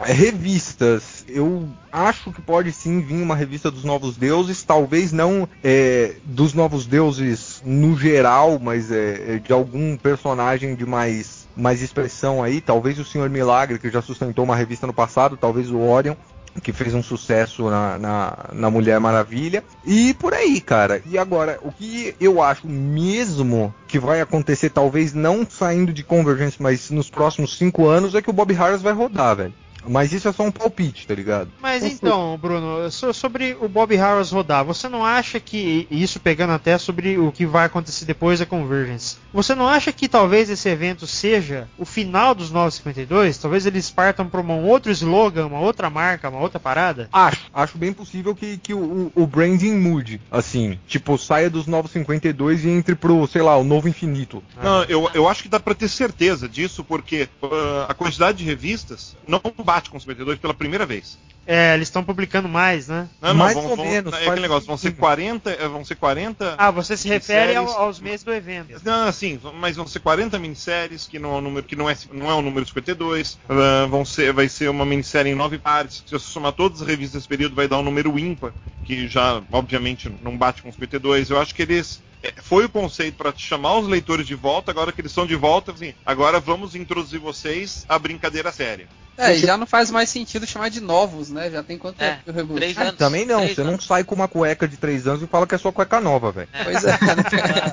É, revistas, eu acho que pode sim vir uma revista dos Novos Deuses, talvez não é, dos Novos Deuses no geral, mas é, é, de algum personagem de mais, mais expressão aí, talvez o Senhor Milagre, que já sustentou uma revista no passado, talvez o Orion, que fez um sucesso na, na, na, Mulher Maravilha. E por aí, cara. E agora, o que eu acho mesmo que vai acontecer, talvez não saindo de Convergence, mas nos próximos cinco anos, é que o Bob Harris vai rodar, velho. Mas isso é só um palpite, tá ligado? Mas então, Bruno, sobre o Bob Harris rodar, você não acha que, isso pegando até sobre o que vai acontecer depois da Convergence, você não acha que talvez esse evento seja o final dos 952? Talvez eles partam para um outro slogan, uma outra marca, uma outra parada? Acho, acho bem possível que, que o, o branding mude, assim, tipo, saia dos 952 e entre pro, sei lá, o novo infinito. Não, eu, eu acho que dá para ter certeza disso, porque uh, a quantidade de revistas não bate com 52 pela primeira vez. É, eles estão publicando mais, né? Não, não, mais vão, ou vão, menos. É aquele negócio, vão ser 40, é, vão ser 40. Ah, você se refere ao, aos meses do evento. Não, assim, mas vão ser 40 minisséries, que não é um número que não é, não é o número 52. Uh, vão ser, vai ser uma minissérie em nove partes. Se você somar todas as revistas desse período, vai dar um número ímpar, que já, obviamente, não bate com 52. Eu acho que eles foi o conceito para chamar os leitores de volta, agora que eles estão de volta, assim, agora vamos introduzir vocês à brincadeira séria. É, e já não faz mais sentido chamar de novos, né? Já tem quanto é, tempo que o reboot? Três ah, anos. também não, você anos. não sai com uma cueca de três anos e fala que é sua cueca nova, velho. É. Pois é.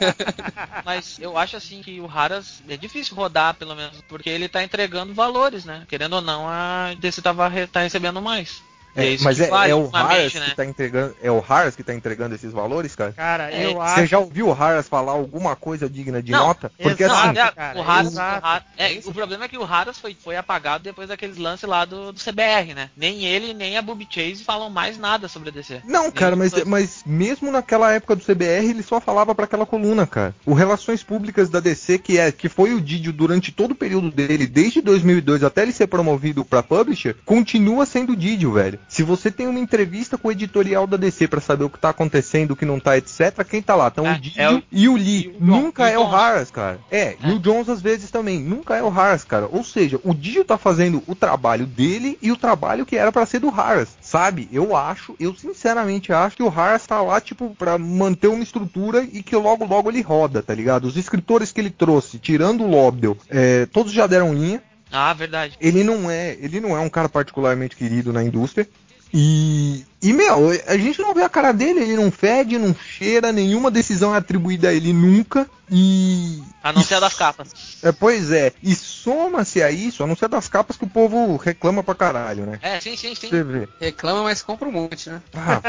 Mas eu acho assim que o Haras é difícil rodar, pelo menos, porque ele tá entregando valores, né? Querendo ou não, a DC tava, tá recebendo mais. É, mas é, é, o Harris né? que tá entregando, é o Harris que tá entregando esses valores, cara? Cara, é, eu Você acho... já ouviu o Harris falar alguma coisa digna de não, nota? Porque exato, assim, cara, o, Harris, o, Harris, é, o problema é que o Harris foi, foi apagado depois daqueles lances lá do, do CBR, né? Nem ele, nem a Booby Chase falam mais nada sobre a DC. Não, nem cara, mas, mas mesmo naquela época do CBR, ele só falava para aquela coluna, cara. O Relações Públicas da DC, que é que foi o Didio durante todo o período dele, desde 2002 até ele ser promovido para publisher, continua sendo o Didio, velho. Se você tem uma entrevista com o editorial da DC para saber o que tá acontecendo, o que não tá, etc. Quem tá lá? Então é, o Dio é o... e o Lee. E o Nunca é o Harris, cara. É, é, e o Jones às vezes também. Nunca é o Harris, cara. Ou seja, o Dio tá fazendo o trabalho dele e o trabalho que era para ser do Harris. Sabe? Eu acho, eu sinceramente acho que o Harris tá lá, tipo, pra manter uma estrutura e que logo logo ele roda, tá ligado? Os escritores que ele trouxe, tirando o Lobdell, é, todos já deram linha. Ah, verdade. Ele não é, ele não é um cara particularmente querido na indústria. E E, meu, a gente não vê a cara dele, ele não fede, não cheira, nenhuma decisão é atribuída a ele nunca. E. A não ser a das capas. É, pois é. E soma-se a isso, a não ser das capas que o povo reclama pra caralho, né? É, sim, sim, sim. Você vê. Reclama, mas compra um monte, né? Ah,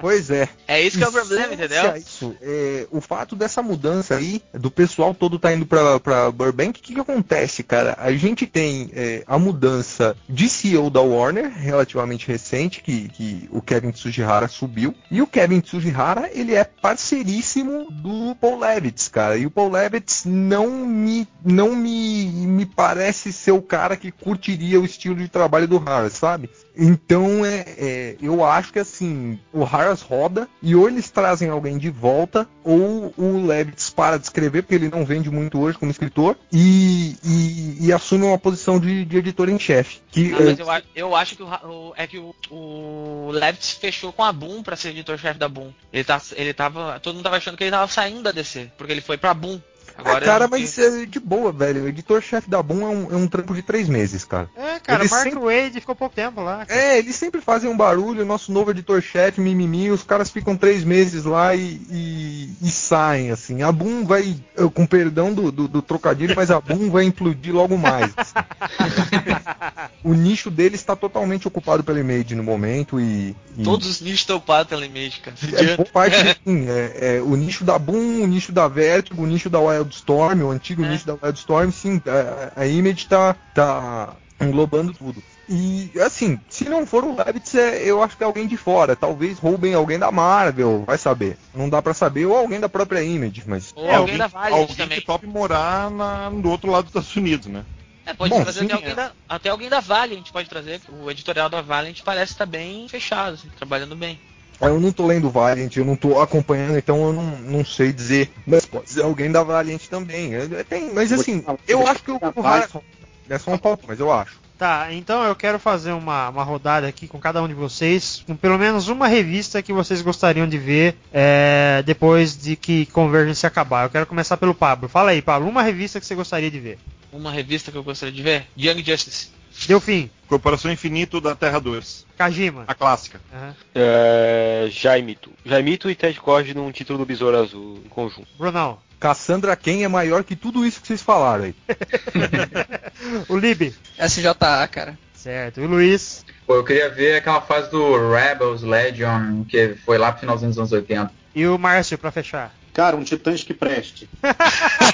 pois é. É isso que é o E problema, entendeu? a Isso, é, o fato dessa mudança aí, do pessoal todo tá indo pra, pra Burbank, o que, que acontece, cara? A gente tem é, a mudança de CEO da Warner, relativamente recente, que, que o Kevin Tsujihara subiu. E o Kevin Tsujihara, ele é parceiríssimo do Paul Levitz, cara. E o Paul Levitz não me, não me, me parece ser o cara que curtiria o estilo de trabalho do Harris, sabe? Então é, é, eu acho que assim, o Harris roda e ou eles trazem alguém de volta, ou o Levitz para de escrever, porque ele não vende muito hoje como escritor, e, e, e assume uma posição de, de editor em chefe. Que, Ah, mas é, eu, eu acho que o, o- é que o, o Levitz fechou com a Boom pra ser editor-chefe da Boom. Ele, tá, ele tava. Todo mundo tava achando que ele tava saindo da DC, porque ele foi pra Boom. Agora cara, ele- mas é de boa, velho. O editor-chefe da Boom é um, é um trampo de três meses, cara. É, cara, Ele Mark sempre- Wade ficou pouco tempo lá. cara. É, eles sempre fazem um barulho, nosso novo editor-chefe, mimimi, os caras ficam três meses lá e, e- e saem, assim. A Boom vai, eu, com perdão do, do- do trocadilho, mas a Boom vai implodir logo mais. assim. o nicho deles está totalmente ocupado pela Image no momento e... e- Todos os nichos estão ocupados pela Image, cara. é, boa parte, sim, é, é, o nicho da Boom, o nicho da Vertigo, o nicho da Wildstorm, o antigo É. nicho da Wildstorm, sim, a, a Image tá, tá englobando tudo. E assim, se não for o Levitz, é, eu acho que é alguém de fora. Talvez roubem alguém da Marvel, vai saber. Não dá pra saber, ou alguém da própria Image, mas. Ou É, alguém da Valiant alguém também. que tope morar na, do outro lado dos Estados Unidos, né? É, pode Bom, trazer sim, até, alguém é. da, até alguém da Valiant pode trazer. O editorial da Valiant parece estar bem fechado, assim, trabalhando bem. Eu não tô lendo Valiant, eu não tô acompanhando, então eu não, não sei dizer. Mas pode ser alguém da Valiant também. É, é, tem- mas assim, eu acho que o, o Harris- é só um palco, mas eu acho. Tá, então eu quero fazer uma, uma rodada aqui com cada um de vocês, com pelo menos uma revista que vocês gostariam de ver é, depois de que Convergence acabar. Eu quero começar pelo Pablo. Fala aí, Pablo, uma revista que você gostaria de ver. Uma revista que eu gostaria de ver, Young Justice. Deu fim. Corporação Infinito da Terra 2. Kajima. A clássica. Aham. É, Jaimito. Jaimito e Ted Cord num título do Besouro Azul em conjunto. Brunão. Cassandra Ken é maior que tudo isso que vocês falaram aí. o Lib. SJA, cara. Certo. E o Luiz. Pô, eu queria ver aquela fase do Rebels Legion, que foi lá pro finalzinho dos anos 80. E o Márcio, pra fechar. Cara, um Titãs que preste.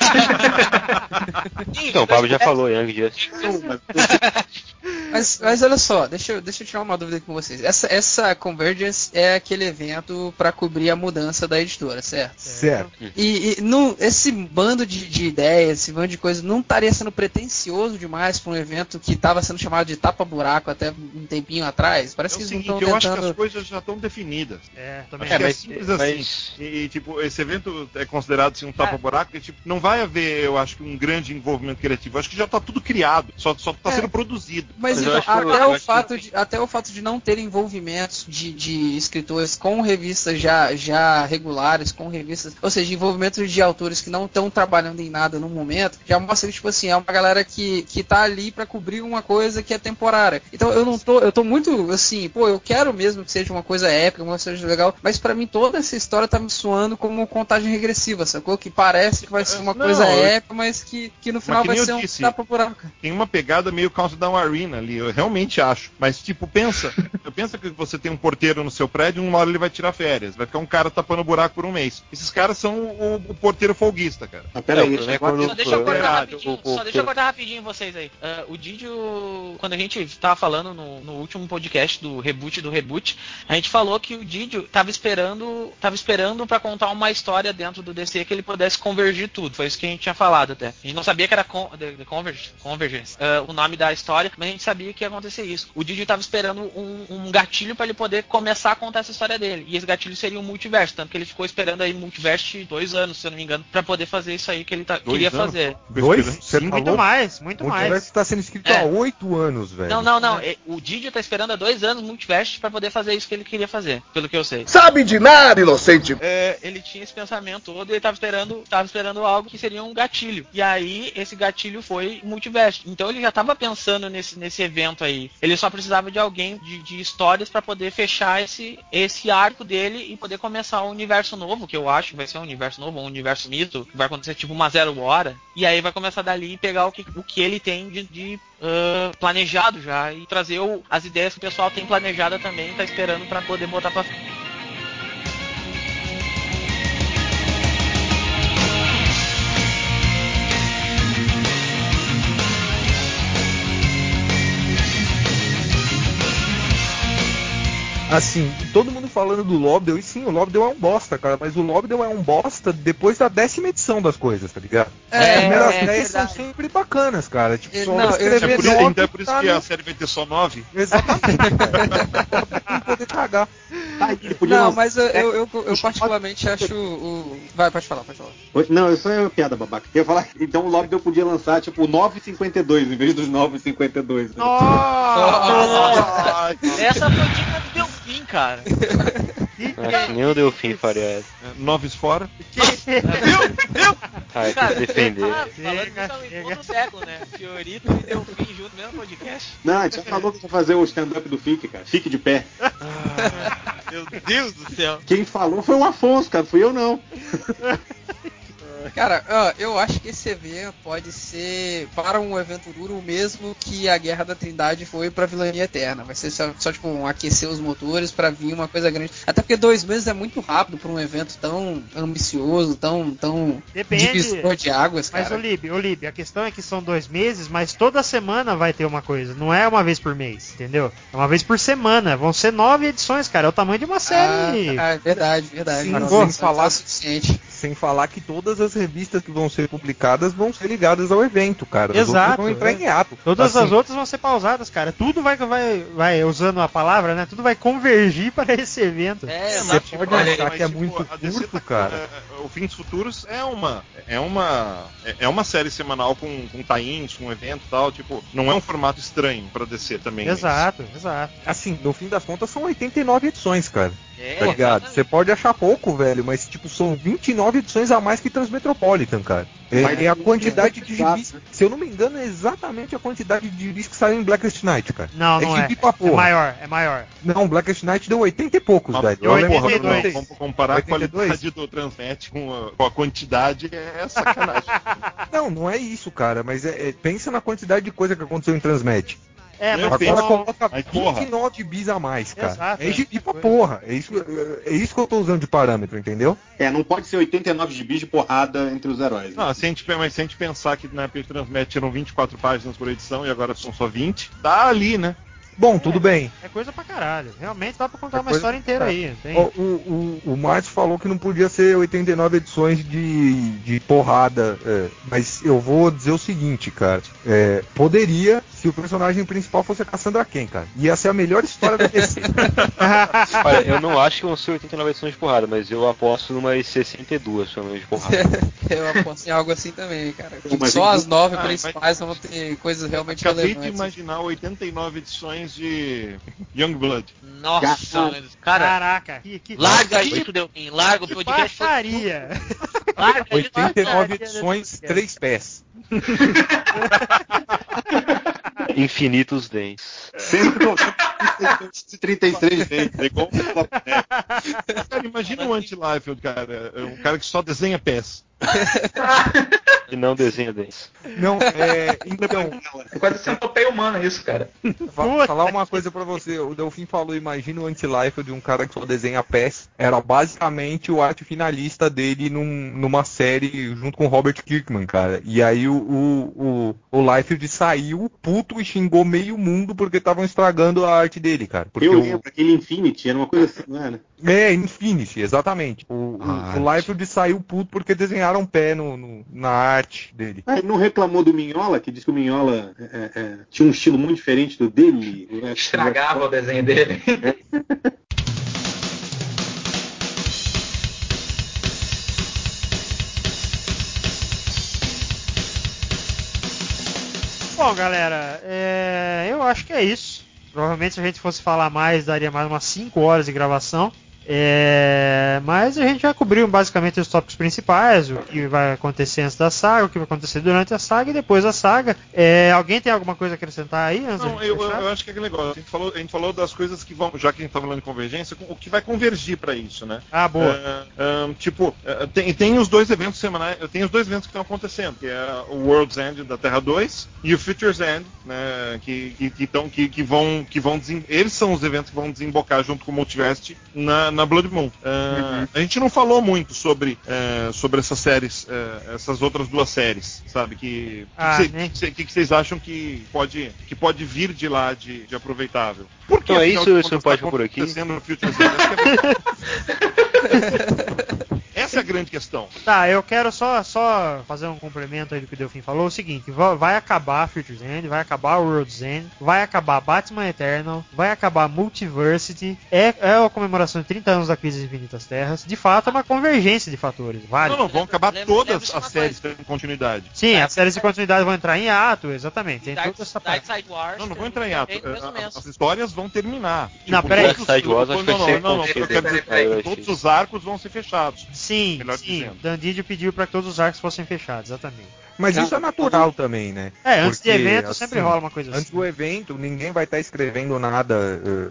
Então, o Pablo já falou, Young Justice. Mas, mas olha só, deixa eu, deixa eu tirar uma dúvida com vocês. Essa, essa Convergence é aquele evento pra cobrir a mudança da editora, certo? Certo. E, e não, esse bando de, de ideias, esse bando de coisas, não estaria sendo pretencioso demais para um evento que estava sendo chamado de tapa-buraco até um tempinho atrás? É Parece o que eles seguinte, não eu estão acho que tentando. as coisas já estão definidas. É, também. Acho É, que é mas- simples mas- assim. E, e, tipo, esse evento é considerado assim, um tapa-buraco, e, tipo, não vai haver, eu acho que um grande envolvimento criativo. Eu acho que já tá tudo criado, só, só tá É. sendo produzido. Mas, eu então, acho até, o fato de, até o fato de não ter envolvimentos de, de escritores com revistas já, já regulares, com revistas, ou seja, envolvimento de autores que não estão trabalhando em nada no momento, já mostra que, tipo assim, é uma galera que, que tá ali para cobrir uma coisa que é temporária. Então eu não tô, eu tô muito assim, pô, eu quero mesmo que seja uma coisa épica, uma coisa seja legal, mas para mim toda essa história tá me soando como contagem regressiva, sacou? Que parece que vai ser uma Não, coisa eu- épica, mas que, que no final vai ser um disse, tapa-buraco. Tem uma pegada meio Countdown Arena ali, eu realmente acho. Mas, tipo, pensa, eu penso que você tem um porteiro no seu prédio, uma hora ele vai tirar férias, vai ficar um cara tapando buraco por um mês. Esses caras são o, o porteiro folguista, cara. Ah, peraí, É, o é quando- Só deixa eu cortar rapidinho, o- o- só deixa eu cortar rapidinho vocês aí. Ah, o Didio, quando a gente tava falando no, no último podcast do reboot do reboot, a gente falou que o Didio tava esperando, tava esperando para contar uma história dentro do DC que ele pudesse convergir tudo. Foi isso que a gente tinha falado até. A gente não sabia que era con, the, the Converge, Convergence, ah, o nome da história, mas a gente sabia que ia acontecer isso. O Didio tava esperando um, um gatilho para ele poder começar a contar essa história dele. E esse gatilho seria um multiverso, tanto que ele ficou esperando aí multiverso dois anos, se eu não me engano, para poder fazer isso aí que ele tá- queria anos? fazer. Dois? Você Sim, Muito falou? mais, muito O mais. multiverso está sendo escrito É. há oito anos, velho. Não, não, não. é, O Didio tá esperando há dois anos o multiverso para poder fazer isso que ele queria fazer, pelo que eu sei. Sabe de nada, inocente. É, ele tinha esse pensamento todo e ele tava esperando, tava esperando algo que seria um gatilho. E aí esse gatilho foi o multiverso. Então ele já tava pensando nesse, nesse evento aí. Ele só precisava de alguém de, de histórias para poder fechar esse, esse arco dele e poder começar um universo novo, que eu acho que vai ser um universo novo, um universo mito, que vai acontecer tipo uma zero hora. E aí vai começar dali e pegar o que, o que ele tem de, de uh, planejado já e trazer o, as ideias que o pessoal tem planejada também, tá esperando para poder botar pra frente. Assim, todo mundo falando do Lobdell, e sim, o Lobdell é um bosta, cara, mas o Lobdell é um bosta depois da décima edição das coisas, tá ligado? É, As primeiras é, dez são verdade. sempre bacanas, cara. Tipo, só não, eu- escrever É por isso, então é por isso tá que no- a série vai ter só nove. Exatamente, cara. Não poder cagar. Podia Não, mas eu, eu, eu, eu particularmente acho o. Vai, pode falar, pode falar. Oi? Não, isso é uma piada babaca. Eu ia falar, então o Lobdell podia lançar tipo o 9,52 em vez dos 9,52. né? Nossa! Essa foi dica do Delfim, cara. Acho que nem o Delfim faria essa. Noves fora. Ah, tem Cara, que defender. ah, falando Chega, nisso, é o chega. encontro do século, né? Fiorito e Delfim junto no mesmo podcast. Não, a gente já falou que ia fazer o stand-up do Fique, cara. Fique de pé. Meu Deus do céu. Quem falou foi o Afonso, cara. Fui eu não. Cara, ó, eu acho que esse evento pode ser para um evento duro o mesmo que a Guerra da Trindade foi pra Vilania Eterna. Vai ser só, só, tipo um aquecer os motores pra vir uma coisa grande. Até porque dois meses é muito rápido pra um evento tão ambicioso, tão, tão Depende. divisor de águas, Mas, cara. Olib, Olib, a questão é que são dois meses, mas toda semana vai ter uma coisa. Não é uma vez por mês, entendeu? É uma vez por semana. Vão ser nove edições, cara. É o tamanho de uma série. Ah, ah, verdade, verdade. Sim, não falar- o suficiente. Sem falar que todas as revistas que vão ser publicadas vão ser ligadas ao evento, cara. Exato, vão entrar é. em hiato. Todas Assim, as outras vão ser pausadas, cara. Tudo vai, vai, vai, usando a palavra, né? Tudo vai convergir para esse evento. É, Você mas, pode Olha, achar mas, que é tipo, muito curto, tá- cara. é, O Fins Futuros é uma é uma é- é uma série semanal com com tie-ins, com evento e tal, tipo, não é um formato estranho pra DC também. Exato, exato. Assim, no fim das contas são 89 edições, cara. É, Tá ligado? Você pode achar pouco, velho, mas tipo, são 29 edições a mais que Transmetropolitan, cara. É, Mas é a quantidade é de gibis. Se eu não me engano, é exatamente a quantidade de gibis que saiu em Blackest Night, cara. Não, não é. pra É porra. maior, é maior. Não, Blackest Night deu 80 e poucos, Mas, velho. Deu porra, Eu lembro não, 82. vamos comparar 82? a qualidade do Transnet com a, com a quantidade é sacanagem. Não, não é isso, cara, mas é, é- pensa na quantidade de coisa que aconteceu em Transmet. É, mas. Agora são- coloca Mas, porra. 29 bis a mais, cara. Exato, é gibi é. pra porra. É isso, é isso que eu tô usando de parâmetro, entendeu? É, não pode ser 89 gibis de porrada entre os heróis. né? Não, se a gente, mas se a gente pensar que na época de Transmet eram 24 páginas por edição e agora são só 20, dá ali, né? Bom, tudo bem. é coisa pra caralho. Realmente dá pra contar É uma história inteira aí. Tem... O, o, o, o Márcio falou que não podia ser 89 edições de, de porrada, é, mas eu vou dizer o seguinte, cara. é, poderia se o personagem principal fosse a Cassandra Ken, cara. Ia ser a melhor história da DC. Olha, eu não acho que vão ser 89 edições de porrada, mas eu aposto numas 62 pelo menos de porrada. Eu aposto em algo assim também, cara. Pô, mas Só ele- as nove Ah, principais vão ter coisas realmente Acabei de relevantes. imaginar 89 edições de Youngblood. Nossa, cara, Caraca, que, que larga que isso, Delfim. Larga o podcast. baixaria. Larga isso. 89 edições, 3 pés. Infinitos dentes. 133 vezes. É igual Cara, imagina o Anti-Life, cara. É um cara que só desenha pés. E não desenha dentes. Não, é. Então, É quase centopeia humana isso, cara. Fa- Puta falar uma coisa pra você, o Delfim falou, imagina o anti-life de um cara que só desenha pés. Era basicamente o arte finalista dele num- numa série junto com Robert Kirkman, cara. E aí o, o, o, o Liefeld saiu puto e xingou meio mundo porque estavam estragando a arte dele, cara. Porque Eu o, lembro, aquele Infinity era uma coisa assim, não era? é, Infinity, exatamente. O, Ah, o, o Liefeld saiu puto porque desenharam pé no, no- na arte dele. Ah, ele não reclamou do Minhola, que disse que o Minhola é, é, tinha um estilo muito diferente do dele. né? Estragava o desenho dele. Bom, galera, é, eu acho que é isso. Provavelmente se a gente fosse falar mais, daria mais umas 5 horas de gravação. É, mas a gente já cobriu basicamente os tópicos principais, o que vai acontecer antes da saga, o que vai acontecer durante a saga e depois da saga. É, alguém tem alguma coisa a acrescentar aí? Não, eu, eu, acho que é aquele negócio. A gente, falou, a gente falou das coisas que vão, já que a gente tá falando de convergência, o que vai convergir pra isso, né? Ah, boa. Ah, ah, tipo, ah, tem, tem os dois eventos semanais, tem os dois eventos que estão acontecendo, que é o World's End da Terra 2 e o Future's End, né? Que, que, que, tão, que, que vão. Que vão desem- eles são os eventos que vão desembocar junto com o Multiverse na, na Blood Moon. Ah, A gente não falou muito sobre, eh, sobre essas séries, eh, essas outras duas séries, sabe? Que, Ah, que, né? cê- que, que vocês acham que pode, que pode vir de lá de, de aproveitável? Por que, Então é isso, isso contas, pode tá por aqui? no? Essa é- é a grande questão. Tá, eu quero só, só fazer um complemento aí do que o Delfim falou. É o seguinte, va- vai acabar Future's End, vai acabar World's End, vai acabar Batman Eternal, vai acabar Multiversity, é, é a comemoração de 30 anos da crise das infinitas terras. De fato, é uma convergência de fatores, vale? Não, não, vão acabar Lembra- todas as séries em continuidade. Sim, as séries de continuidade vão entrar em ato, exatamente. Tem Dark, toda essa Dark parte. Side Wars. Não, não vão entrar em ato. As histórias vão terminar. Não, Tipo, peraí. Dark Side Wars não, vai não, não, não, eu contido. quero dizer, Peraí, peraí. todos os arcos vão ser fechados. Sim, Melhor sim. dizendo. Dandidio pediu para que todos os arcos fossem fechados, exatamente. Mas isso é natural também, né? É, antes de Porque, evento sempre assim, rola uma coisa Antes assim. do evento, ninguém vai estar escrevendo nada eh,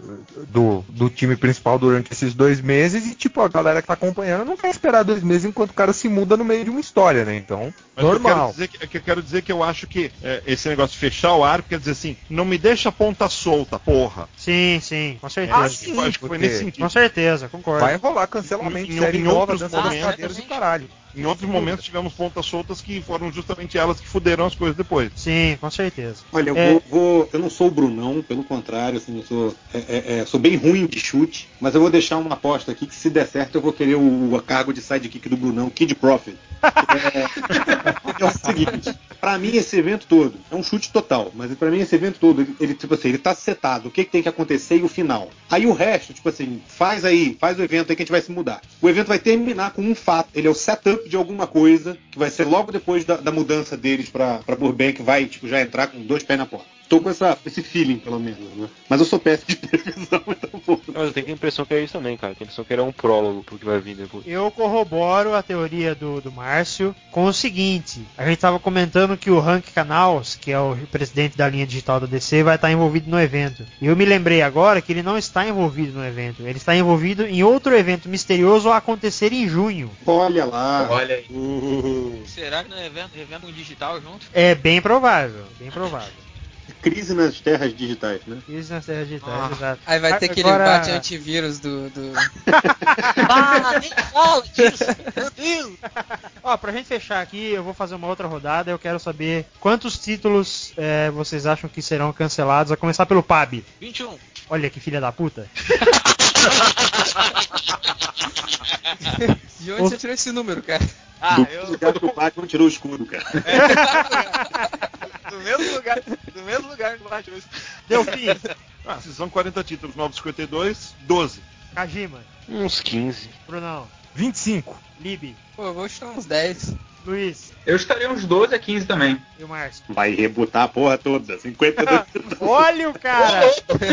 do, do time principal durante esses dois meses e, tipo, a galera que tá acompanhando não quer esperar dois meses enquanto o cara se muda no meio de uma história, né? Então, Mas eu quero normal. dizer que, que eu quero dizer que eu acho que é, esse negócio de fechar o arco quer dizer assim, não me deixa a ponta solta, porra. Sim, sim, com certeza. acho, que- eu acho que foi nesse sentido. Com certeza, concordo. Vai rolar cancelamento, Em- em- série em nova, outros dança das momentos- cadeiras e caralho. Em outros momentos tivemos pontas soltas que foram justamente elas que fuderam as coisas depois. Sim, com certeza. Olha, eu, É. vou, vou- eu não sou o Brunão, pelo contrário, assim, eu sou, é, é, é, sou bem ruim de chute, mas eu vou deixar uma aposta aqui que se der certo eu vou querer o, a cargo de sidekick do Brunão, Kid Profit. É, é o seguinte, pra mim esse evento todo é um chute total, mas pra mim esse evento todo, ele, tipo assim, ele tá setado, o que, que tem que acontecer e o final. Aí o resto, tipo assim, faz aí, faz o evento aí que a gente vai se mudar. O evento vai terminar com um fato, ele é o setup de alguma coisa, que vai ser logo depois da, da mudança deles pra, pra Burbank, vai tipo, já entrar com dois pés na porta. Tô com essa, esse feeling, pelo menos, né? Mas eu sou péssimo de previsão, então pô. Mas eu tenho a impressão que é isso também, cara. Tenho a impressão que era um prólogo pro que vai vir depois. Eu corroboro a teoria do, do Márcio com o seguinte: a gente estava comentando que o Hank Canals, que é o presidente da linha digital da DC, vai estar envolvido no evento. E eu me lembrei agora que ele não está envolvido no evento, ele está envolvido em outro evento misterioso a acontecer em junho. Olha lá. Olha aí. Uh, Será que não é evento, evento digital junto? É bem provável, bem provável. Crise nas terras digitais, né? Isso nas terras digitais, Ah. exato. Aí vai ter aquele Agora- bate antivírus do. do... Ah, nem fala disso! Meu Deus! Ó, pra gente fechar aqui, eu vou fazer uma outra rodada. Eu quero saber quantos títulos é, vocês acham que serão cancelados, a começar pelo PAB. 21. Olha que filha da puta. De onde você tirou esse número, cara? Ah, do eu. lugar que o Batman tirou o escudo, cara. Do mesmo lugar, do mesmo lugar que o Batman. Delfim, Ah, se são 40 títulos, 952, 12. Kajima, Uns 15. Brunão, 25. Libi, Pô, eu vou chutar uns 10. Luiz Eu estaria uns 12 a 15 também. e o Márcio. Vai rebutar a porra toda. 52 Olha o cara!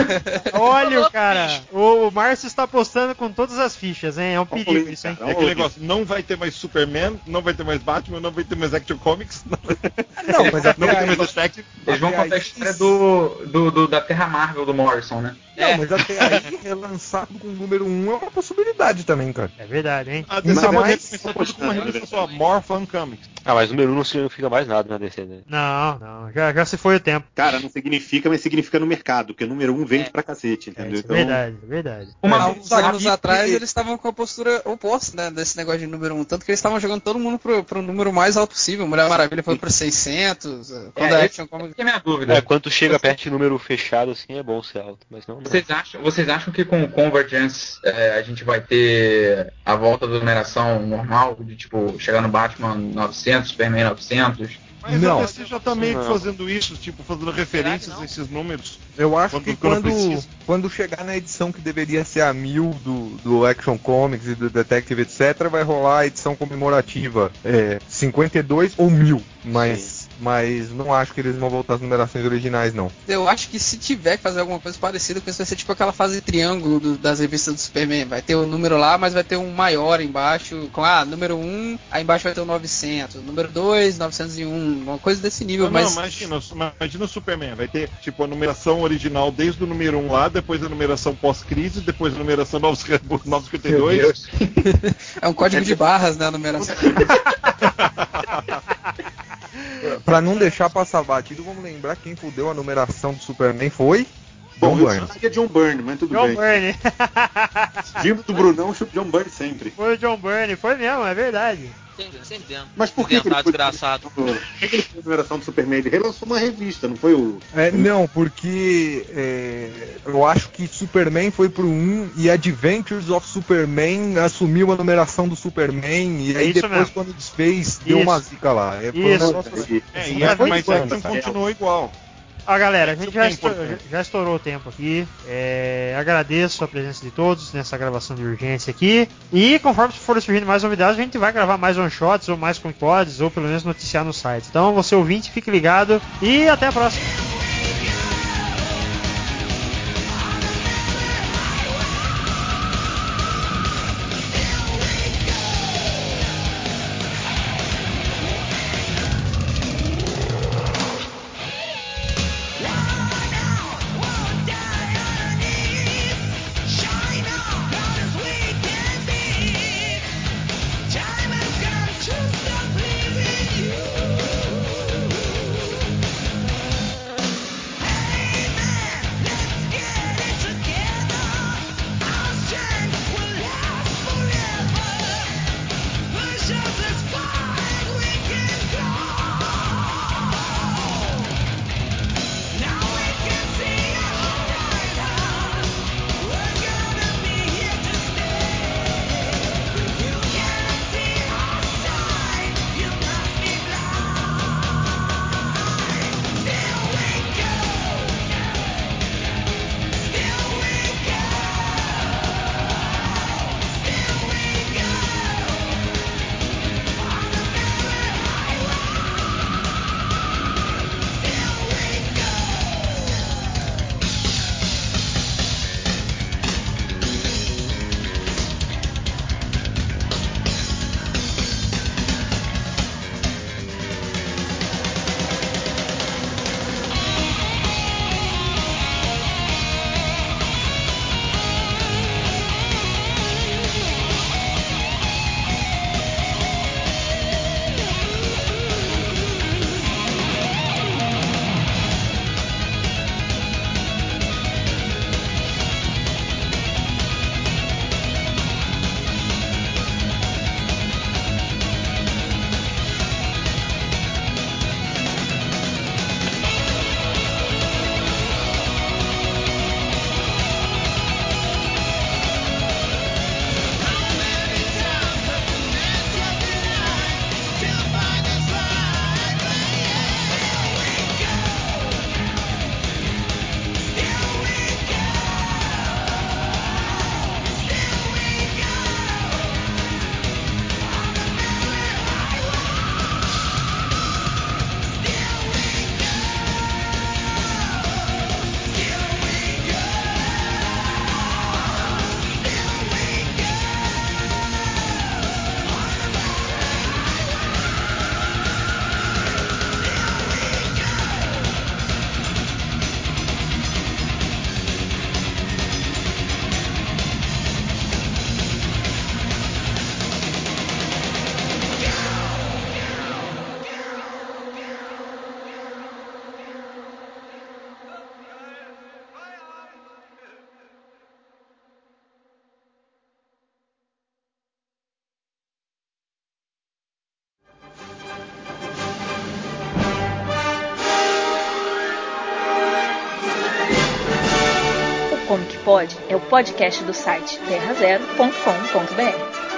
Olha o cara! O, Márcio está apostando com todas as fichas, hein? É um perigo isso, hein? cara. É aquele negócio, não vai ter mais Superman, não vai ter mais Batman, não vai ter mais Action Comics, não, Não, mas até não vai ter mais Detective. Eles vão contar a história do, do, do- da Terra Marvel do Morrison, né? não, mas até aí relançado com o número 1 é uma possibilidade também, cara. É verdade, hein? A DC com uma revista só, More Fun Comics. Ah, mas o número 1 não significa mais nada na DC, né? Não, não, já, já se foi o tempo. Cara, não significa, mas significa no mercado, porque o número 1 vende pra cacete, É, entendeu? é verdade, é verdade. Uma Há vez uns anos atrás eles estavam com a postura oposta né, desse negócio de número 1. Tanto que eles estavam jogando todo mundo pro, pro número mais alto possível. Mulher Maravilha foi pra 600. Quando É, a Action Comics. é minha dúvida. É, quando chega perto de número fechado, assim, é bom ser alto. Mas não, não. Vocês acham, vocês acham que com o Convergence é, a gente vai ter a volta da numeração normal, de tipo, chegar no Batman 900, Superman 900? Mas Não. a DC já tá meio que fazendo isso, tipo, fazendo referências a esses números. Eu acho Quando- que quando quando, quando chegar na edição que deveria ser a mil do, do Action Comics e do Detective, etc., vai rolar a edição comemorativa é, 52 ou mil. Mas Mas não acho que eles vão voltar às numerações originais, não. Eu acho que se tiver que fazer alguma coisa parecida com isso, vai ser tipo aquela fase triângulo do- das revistas do Superman. Vai ter o número lá, mas vai ter um maior embaixo. Com, ah, número 1, aí embaixo vai ter o 900. Número 2, 901. Uma coisa desse nível. Não, mas não, imagina, imagina o Superman, vai ter tipo a numeração original desde o número 1 lá, depois a numeração pós-crise, depois a numeração 952. é um código de barras, né? A numeração. Pra não deixar passar batido, vamos lembrar quem fudeu a numeração do Superman foi. Bom, John eu Byrne. é John Byrne, mas tudo John bem. Byrne. Vindo do Brunão, chupa John Byrne sempre. Foi o John Byrne, foi mesmo, é verdade. Dentro. Mas por que, que ele foi desgraçado. Por que ele foi a numeração do Superman? Ele relançou uma revista, não foi o. É, não, porque é, eu acho que Superman foi pro 1 e Adventures of Superman assumiu a numeração do Superman e aí Isso depois mesmo. quando desfez deu Isso. uma zica lá. É, foi Isso. negócio assim. É, Mas e foi mas cara. continuou igual. Ó, galera, a gente já, é estou- importante. já estourou o tempo aqui. É, agradeço a presença de todos nessa gravação de urgência aqui. E conforme forem surgindo mais novidades, a gente vai gravar mais one-shots ou mais pods, ou pelo menos noticiar no site. Então, você ouvinte, fique ligado e até a próxima. Pod é o podcast do site terrazero.com.br.